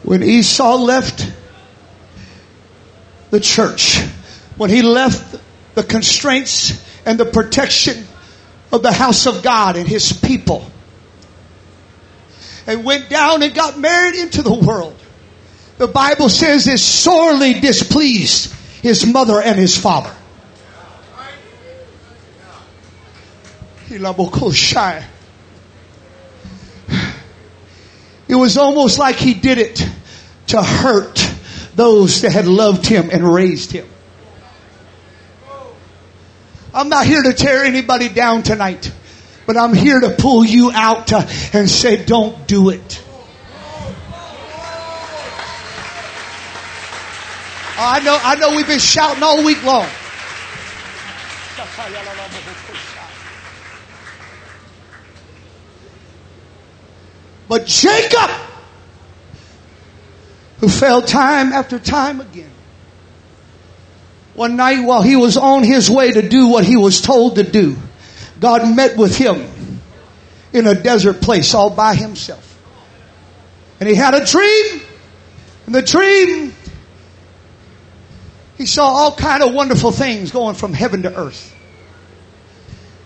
When Esau left the church, when he left the constraints and the protection of the house of God and his people. And went down and got married into the world. The Bible says is sorely displeased his mother and his father. It was almost like he did it to hurt those that had loved him and raised him. I'm not here to tear anybody down tonight, but I'm here to pull you out and say, don't do it. Oh, I know, I know we've been shouting all week long. But Jacob, who fell time after time again, one night while he was on his way to do what he was told to do, God met with him in a desert place all by himself. And he had a dream. And the dream, he saw all kind of wonderful things going from heaven to earth.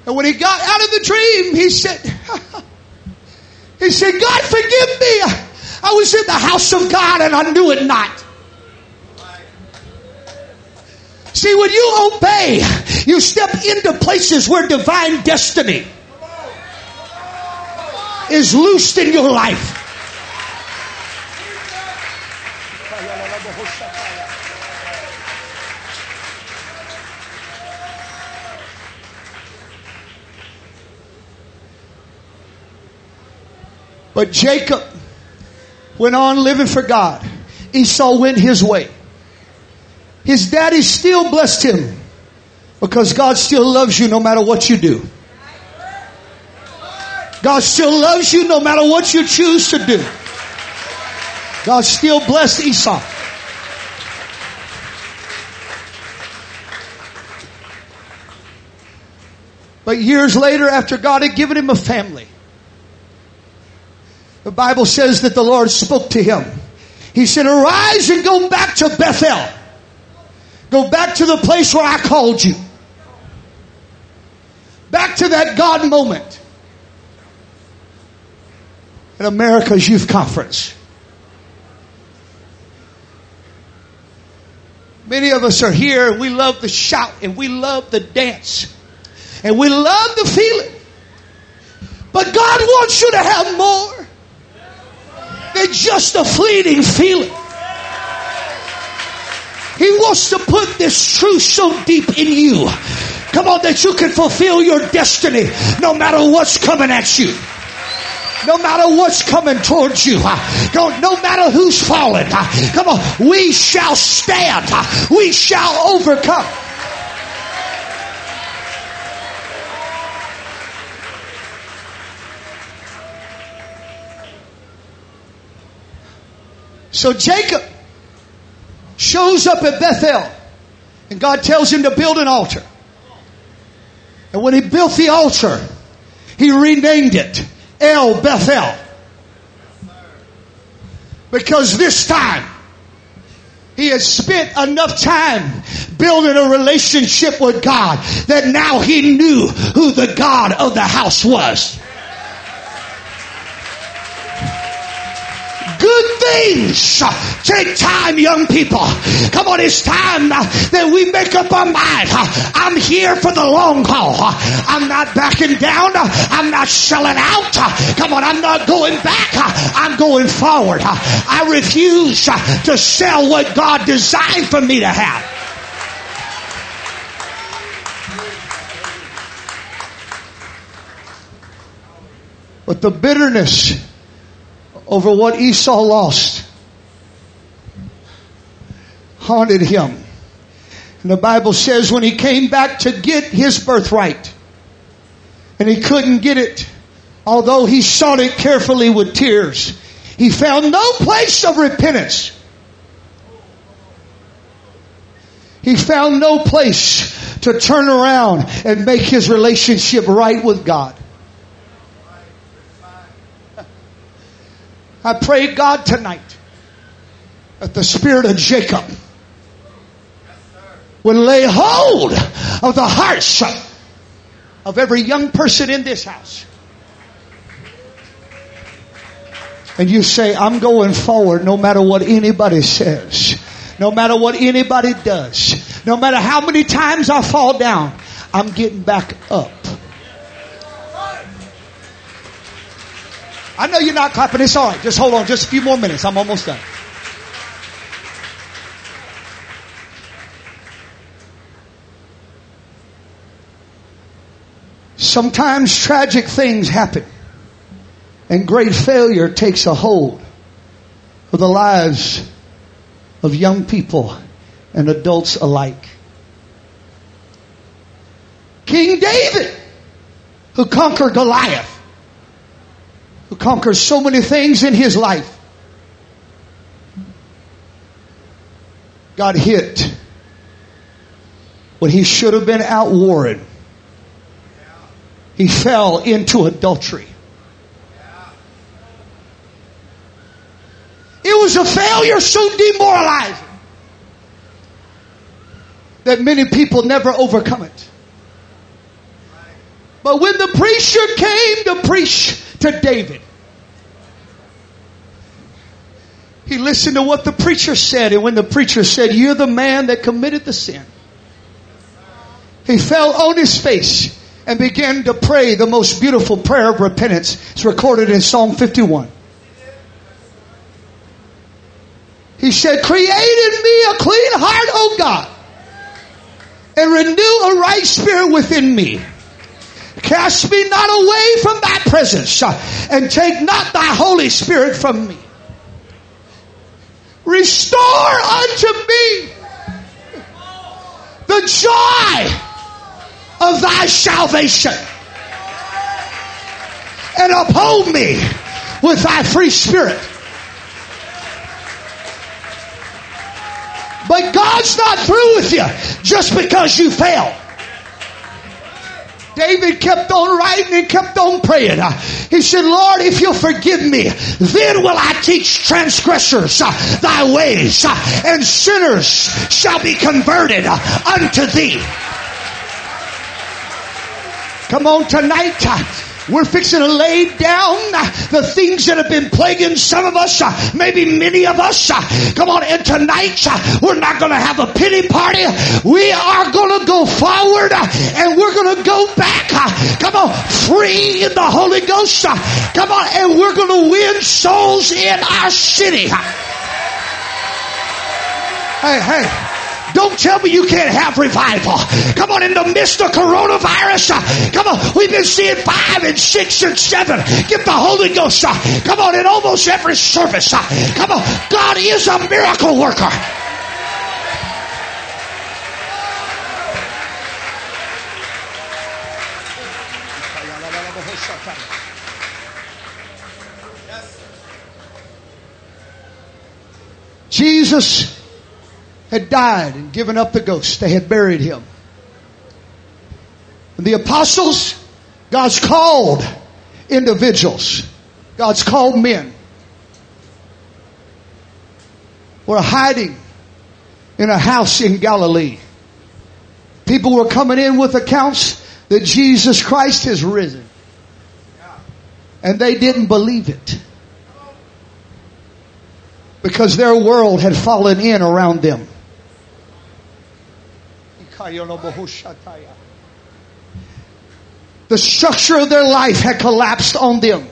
And when he got out of the dream, he said, he said, God forgive me. I was in the house of God and I knew it not. See, when you obey, you step into places where divine destiny is loosed in your life. But Jacob went on living for God. Esau went his way. His daddy still blessed him because God still loves you no matter what you do. God still loves you no matter what you choose to do. God still blessed Esau. But years later, after God had given him a family, the Bible says that the Lord spoke to him. He said, Arise and go back to Bethel. Go back to the place where I called you. Back to that God moment at America's Youth Conference. Many of us are here. We love the shout and we love the dance and we love the feeling. But God wants you to have more than just a fleeting feeling. He wants to put this truth so deep in you. Come on, that you can fulfill your destiny no matter what's coming at you. No matter what's coming towards you, uh, no matter who's fallen, uh, come on, we shall stand, uh, we shall overcome. So Jacob shows up at Bethel and God tells him to build an altar. And when he built the altar, he renamed it El Bethel. Because this time, he had spent enough time building a relationship with God that now he knew who the God of the house was. Good things take time, young people. Come on, it's time that we make up our mind. I'm here for the long haul. I'm not backing down. I'm not selling out. Come on, I'm not going back. I'm going forward. I refuse to sell what God designed for me to have. But the bitterness over what Esau lost haunted him. And the Bible says when he came back to get his birthright, and he couldn't get it, although he sought it carefully with tears, he found no place of repentance. He found no place to turn around and make his relationship right with God. I pray God tonight that the spirit of Jacob will lay hold of the hearts of every young person in this house. And you say, I'm going forward no matter what anybody says, no matter what anybody does, no matter how many times I fall down, I'm getting back up. I know you're not clapping. It's all right. Just hold on. Just a few more minutes. I'm almost done. Sometimes tragic things happen and great failure takes a hold of the lives of young people and adults alike. King David, who conquered Goliath, who conquers so many things in his life, got hit when he should have been outwarred. He fell into adultery. It was a failure so demoralizing that many people never overcome it. But when the preacher came to preach to David. He listened to what the preacher said, and when the preacher said, You're the man that committed the sin, he fell on his face and began to pray the most beautiful prayer of repentance. It's recorded in Psalm 51. He said, Create in me a clean heart, O God, and renew a right spirit within me. Cast me not away from thy presence, uh, and take not thy Holy Spirit from me. Restore unto me the joy of thy salvation, and uphold me with thy free spirit. But God's not through with you just because you failed. David kept on writing and kept on praying. He said, Lord, if you'll forgive me, then will I teach transgressors thy ways, and sinners shall be converted unto thee. Come on tonight. We're fixing to lay down the things that have been plaguing some of us, maybe many of us. Come on, and tonight we're not going to have a pity party. We are going to go forward and we're going to go back. Come on, free in the Holy Ghost. Come on, and we're going to win souls in our city. Hey, hey. Don't tell me you can't have revival. Come on, in the midst of coronavirus, uh, come on, we've been seeing five and six and seven. Get the Holy Ghost. Uh, come on, in almost every service. Uh, come on, God is a miracle worker. Jesus had died and given up the ghost. They had buried him. The apostles, God's called individuals. God's called men. Were hiding in a house in Galilee. People were coming in with accounts that Jesus Christ has risen. And they didn't believe it. Because their world had fallen in around them. The structure of their life had collapsed on them.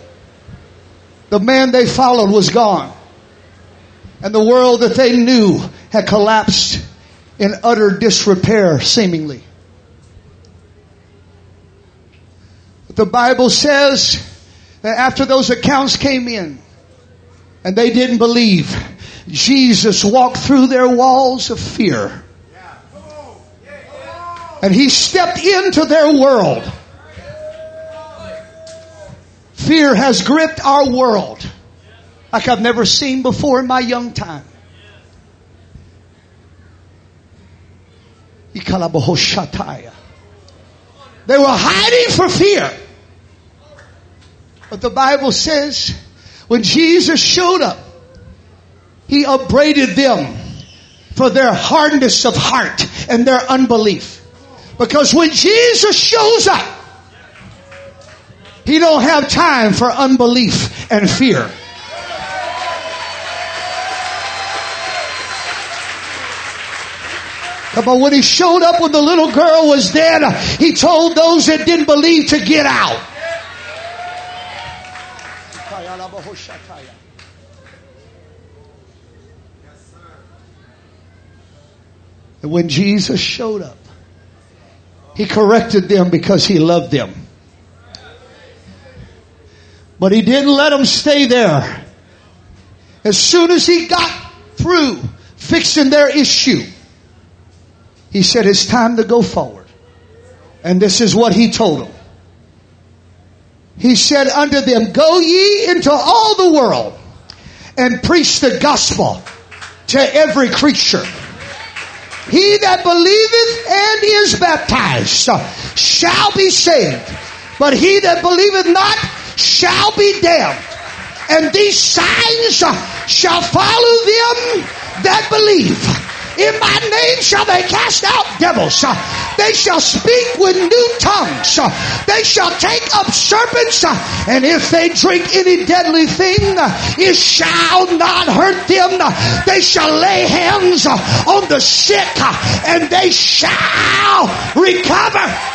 The man they followed was gone. And the world that they knew had collapsed in utter disrepair, seemingly. But the Bible says that after those accounts came in and they didn't believe, Jesus walked through their walls of fear. And he stepped into their world. Fear has gripped our world like I've never seen before in my young time. They were hiding for fear. But the Bible says when Jesus showed up, he upbraided them for their hardness of heart and their unbelief. Because when Jesus shows up, he don't have time for unbelief and fear. But when he showed up when the little girl was dead, he told those that didn't believe to get out. And when Jesus showed up, he corrected them because he loved them. But he didn't let them stay there. As soon as he got through fixing their issue, he said, It's time to go forward. And this is what he told them. He said unto them, Go ye into all the world and preach the gospel to every creature. He that believeth and is baptized shall be saved, but he that believeth not shall be damned. And these signs shall follow them that believe. In my name shall they cast out devils. Uh, they shall speak with new tongues. Uh, they shall take up serpents. Uh, and if they drink any deadly thing, it shall not hurt them. They shall lay hands on the sick and they shall recover.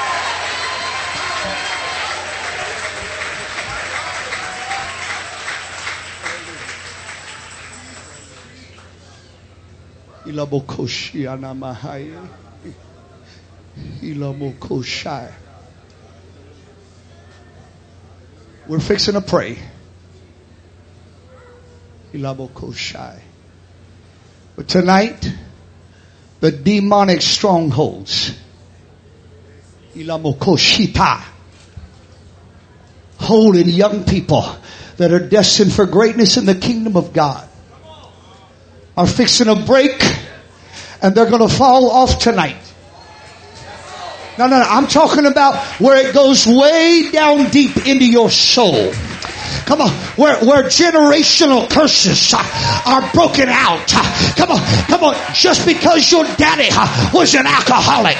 We're fixing to pray. But tonight, the demonic strongholds, holding young people that are destined for greatness in the kingdom of God, are fixing to break and they're going to fall off tonight. No, no, no. I'm talking about where it goes way down deep into your soul. Come on, where, where generational curses are broken out. Come on, come on. Just because your daddy was an alcoholic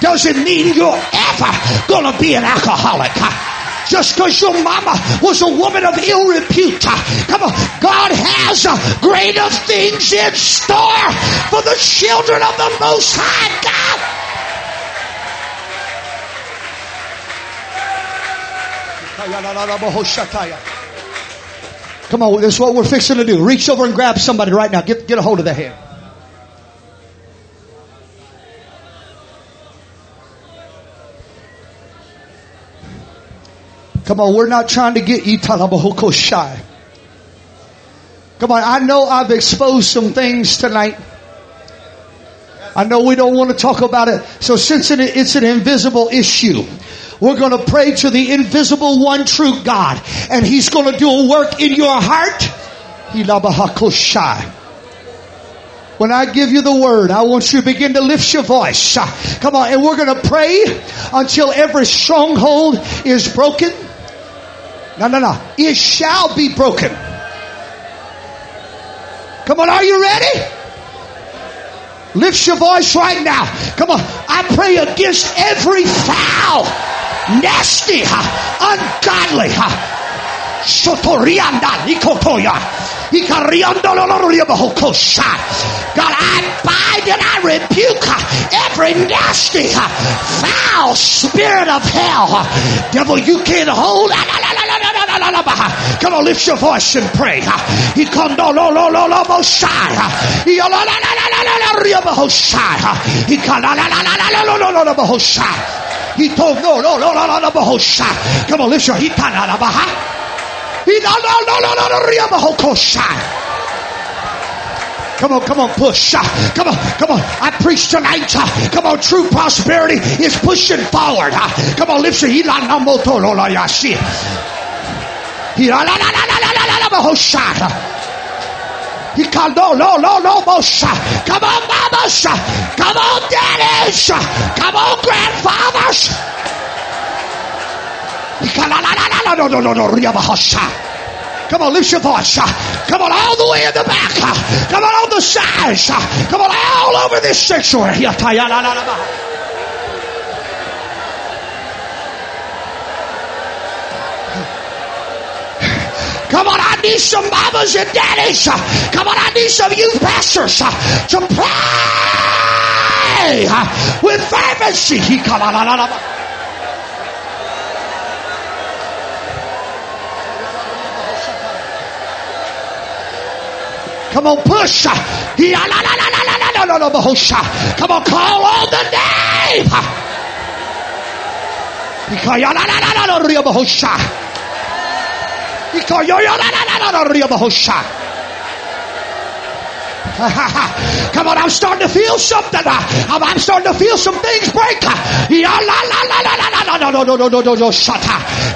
doesn't mean you're ever gonna be an alcoholic just because your mama was a woman of ill repute. Come on. God has greater things in store for the children of the Most High God. Come on, this is what we're fixing to do. Reach over and grab somebody right now. Get, get a hold of their hand. Come on, we're not trying to get Italabahoko shy. Come on, I know I've exposed some things tonight. I know we don't want to talk about it. So since it's an invisible issue, we're going to pray to the invisible one true God and he's going to do a work in your heart. When I give you the word, I want you to begin to lift your voice. Come on, and we're going to pray until every stronghold is broken. No, no, no. It shall be broken. Come on, are you ready? Lift your voice right now. Come on. I pray against every foul, nasty, ungodly, sotorianda, nikotoya, God, I bind and I rebuke every nasty, foul spirit of hell. Devil, you can't hold. Come on, lift your voice and pray. He come no no no no no Mosiah. He la la la la la la la ria Mosiah. He come la la la la la la la la la Mosiah. He told no no no no no no Mosiah. Come on, lift your he ta la la baha. He no no no no no no ria Mosiah. Come on, come on, push. Come on, come on. I preach tonight. Come on, true prosperity is pushing forward. Come on, lift your he la la la la la la la la booshah! He called no, no, no, no, Mosha. Come on, mamas. Come on, daddies. Come on, grandfathers. He can no, no, no, no, no, no, Come on, lift your voice. Come on, all the way in the back. Come on, on the sides. Come on, all over this sanctuary. Come on, I need some mamas and daddies. Come on, I need some youth pastors to pray with fervency. Come on, Come on, push. Come on, call on the name. Come on, I'm starting to feel something. I'm starting to feel some things break.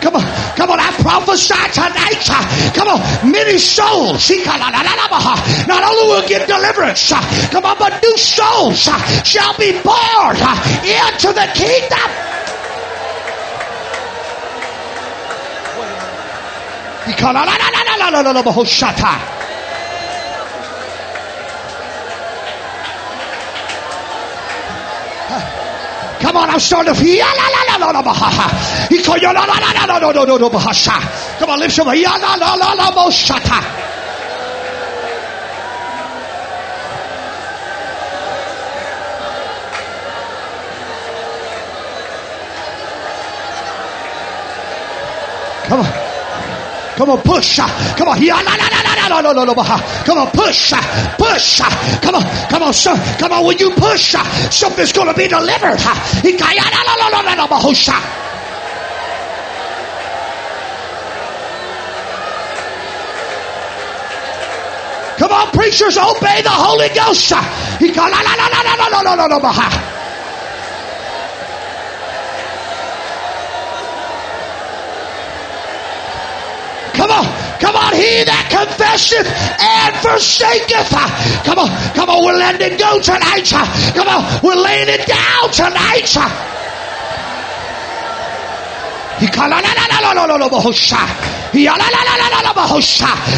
Come on, come on, I prophesy tonight. Come on, many souls. Not only will get deliverance, come on, but new souls shall be born into the kingdom. Come on, I'm starting to feel. Come on, lift your voice. Come on. Come on, push. Come on. He. Come on, push. Push. Come on. Come on, sir. Come on, when you push, something's going to be delivered. Come on, preachers, obey the Holy Ghost. Come on. Come on. He that confesseth and forsaketh. Come on. Come on. We're letting it go tonight. Come on. We're laying it down tonight.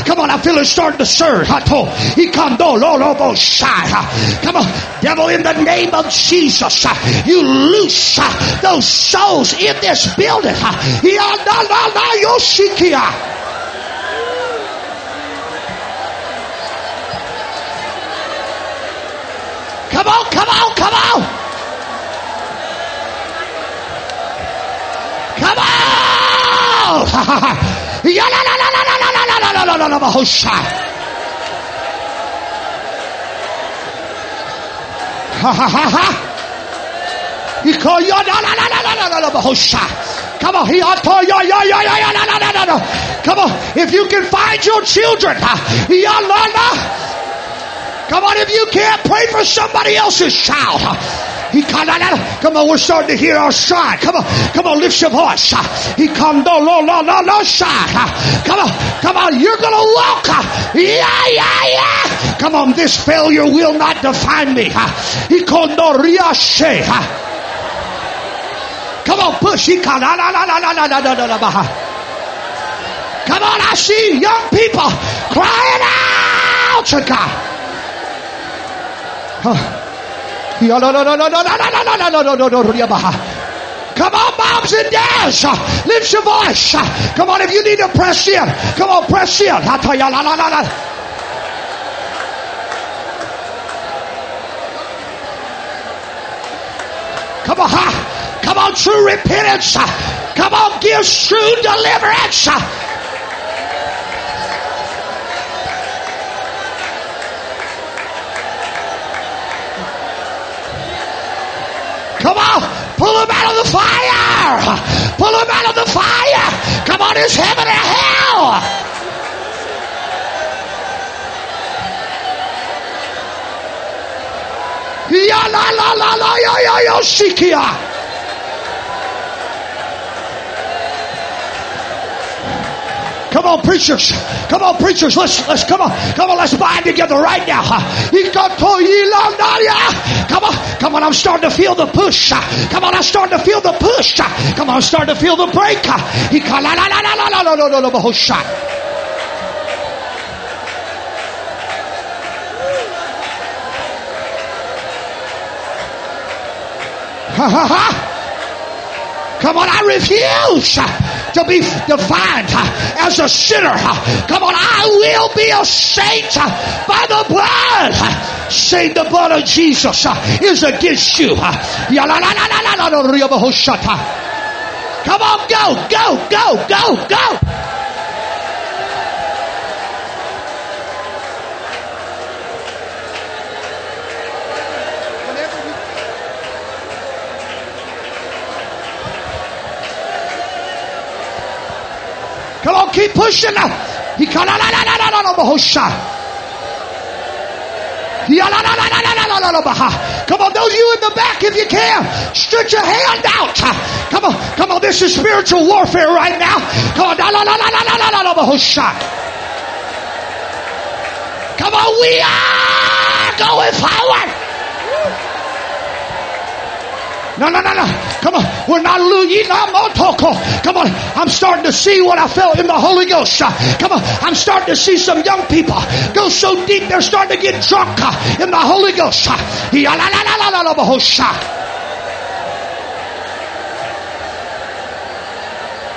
Come on, I feel it starting to stir. Come on, devil, in the name of Jesus, you loose those souls in this building. Come on, come on, come on. Come on. Come on, he Come on, if you can find your children, Come on, if you can't pray for somebody else's child. He come on, we're starting to hear our side. Come on, come on, lift your voice. He come no no no no no side. Come on, come on, you're gonna walk. Yeah, yeah, yeah. Come on, this failure will not define me. He called no riashe. Come on, push. He Come on, I see young people crying out to God. Come on, moms and dads. Lift your voice. Come on, if you need to press in. Come on, press in. Come on, come on, true repentance. Come on, give true deliverance. Come on, pull him out of the fire. Pull him out of the fire. Come on, it's heaven or hell. Ya la la la la ya ya ya shikia. Come on, preachers. Come on, preachers. Let's let's come on. Come on, let's bind together right now. Come on, come on. I'm starting to feel the push. Come on, I'm starting to feel the push. Come on, I'm starting to feel the break. Come on, I refuse to be defined as a sinner. Come on, I will be a saint by the blood. Say the blood of Jesus is against you. Come on, go, go, go, go, go. Come on, keep pushing. He Come on, those you in the back, if you can, stretch your hand out. Come on, come on, this is spiritual warfare right now. Come on, come on, we are going forward. No, no, no, no. Come on. We're not losing. Come on. I'm starting to see what I felt in the Holy Ghost. Come on. I'm starting to see some young people go so deep they're starting to get drunk uh, in the Holy Ghost.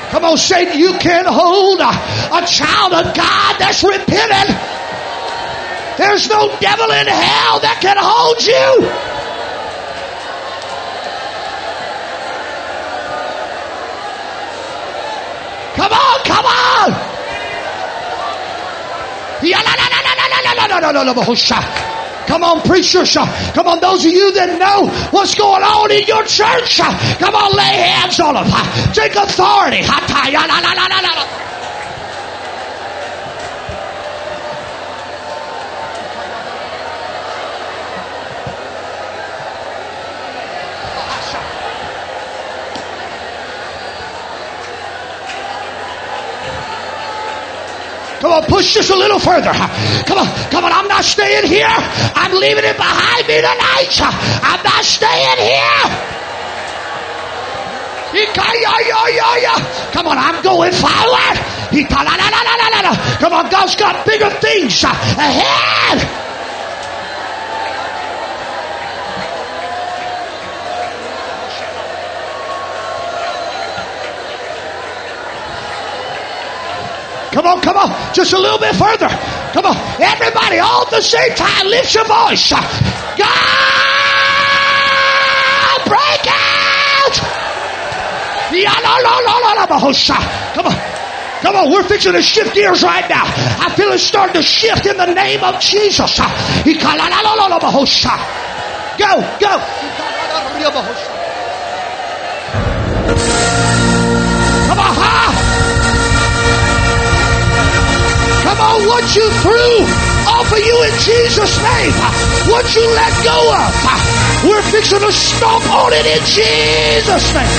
Come on, Satan, you can't hold uh, a child of God that's repentant. There's no devil in hell that can hold you. Come on, come on. Come on, preachers. Come on, those of you that know what's going on in your church. Come on, lay hands on them. Take authority. Come on, push just a little further. Come on, come on. I'm not staying here. I'm leaving it behind me tonight. I'm not staying here. Come on, I'm going forward. Come on, God's got bigger things ahead. Come on, come on. Just a little bit further. Come on. Everybody, all at the same time, lift your voice. God, break out. Come on. Come on, we're fixing to shift gears right now. I feel it starting to shift in the name of Jesus. Go, go. all what you threw off of you in Jesus' name. What you let go of, we're fixing to stomp on it in Jesus' name.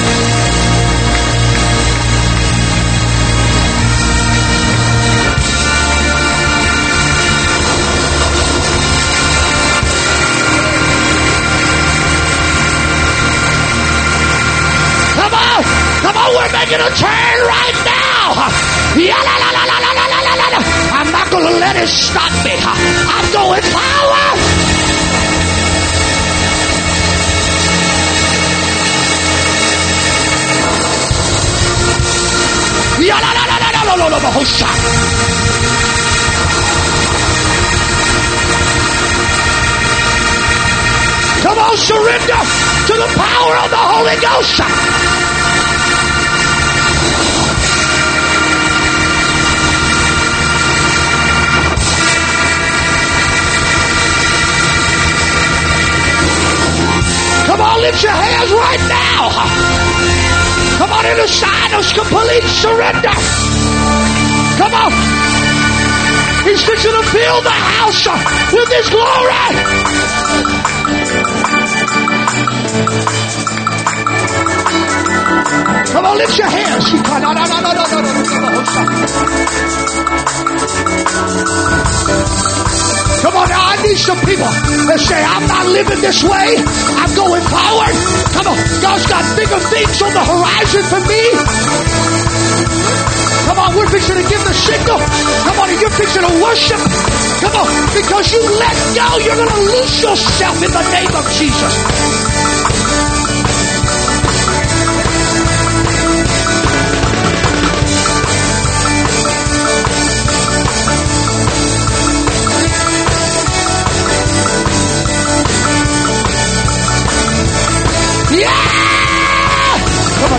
Come on, we're making a turn right now. Yeah, la, la, la gonna let it stop me. I'm going power. Come on, surrender to the power of the Holy Ghost. Lift your hands right now. Come on, in a sign of complete surrender. Come on. He's fixing to fill the house with His glory. Some people that say, I'm not living this way. I'm going forward. Come on, God's got bigger things on the horizon for me. Come on, we're fixing to give the signal. Come on, you're fixing to worship. Come on, because you let go, you're going to lose yourself in the name of Jesus.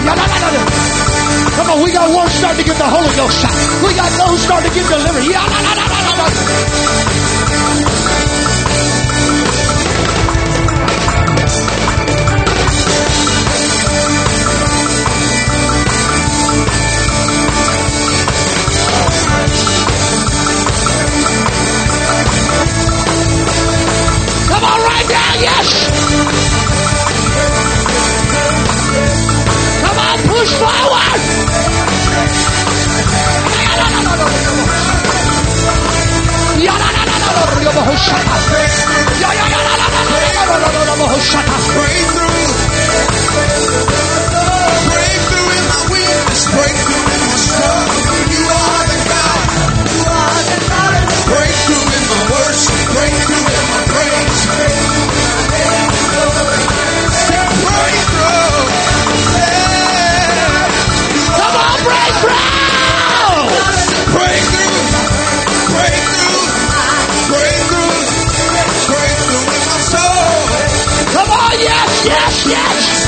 Come on, we got one starting to get the Holy Ghost. We got those starting to get delivered. Come on, right now, yes! forward. Breakthrough in my weakness, breakthrough in my struggle. Yes!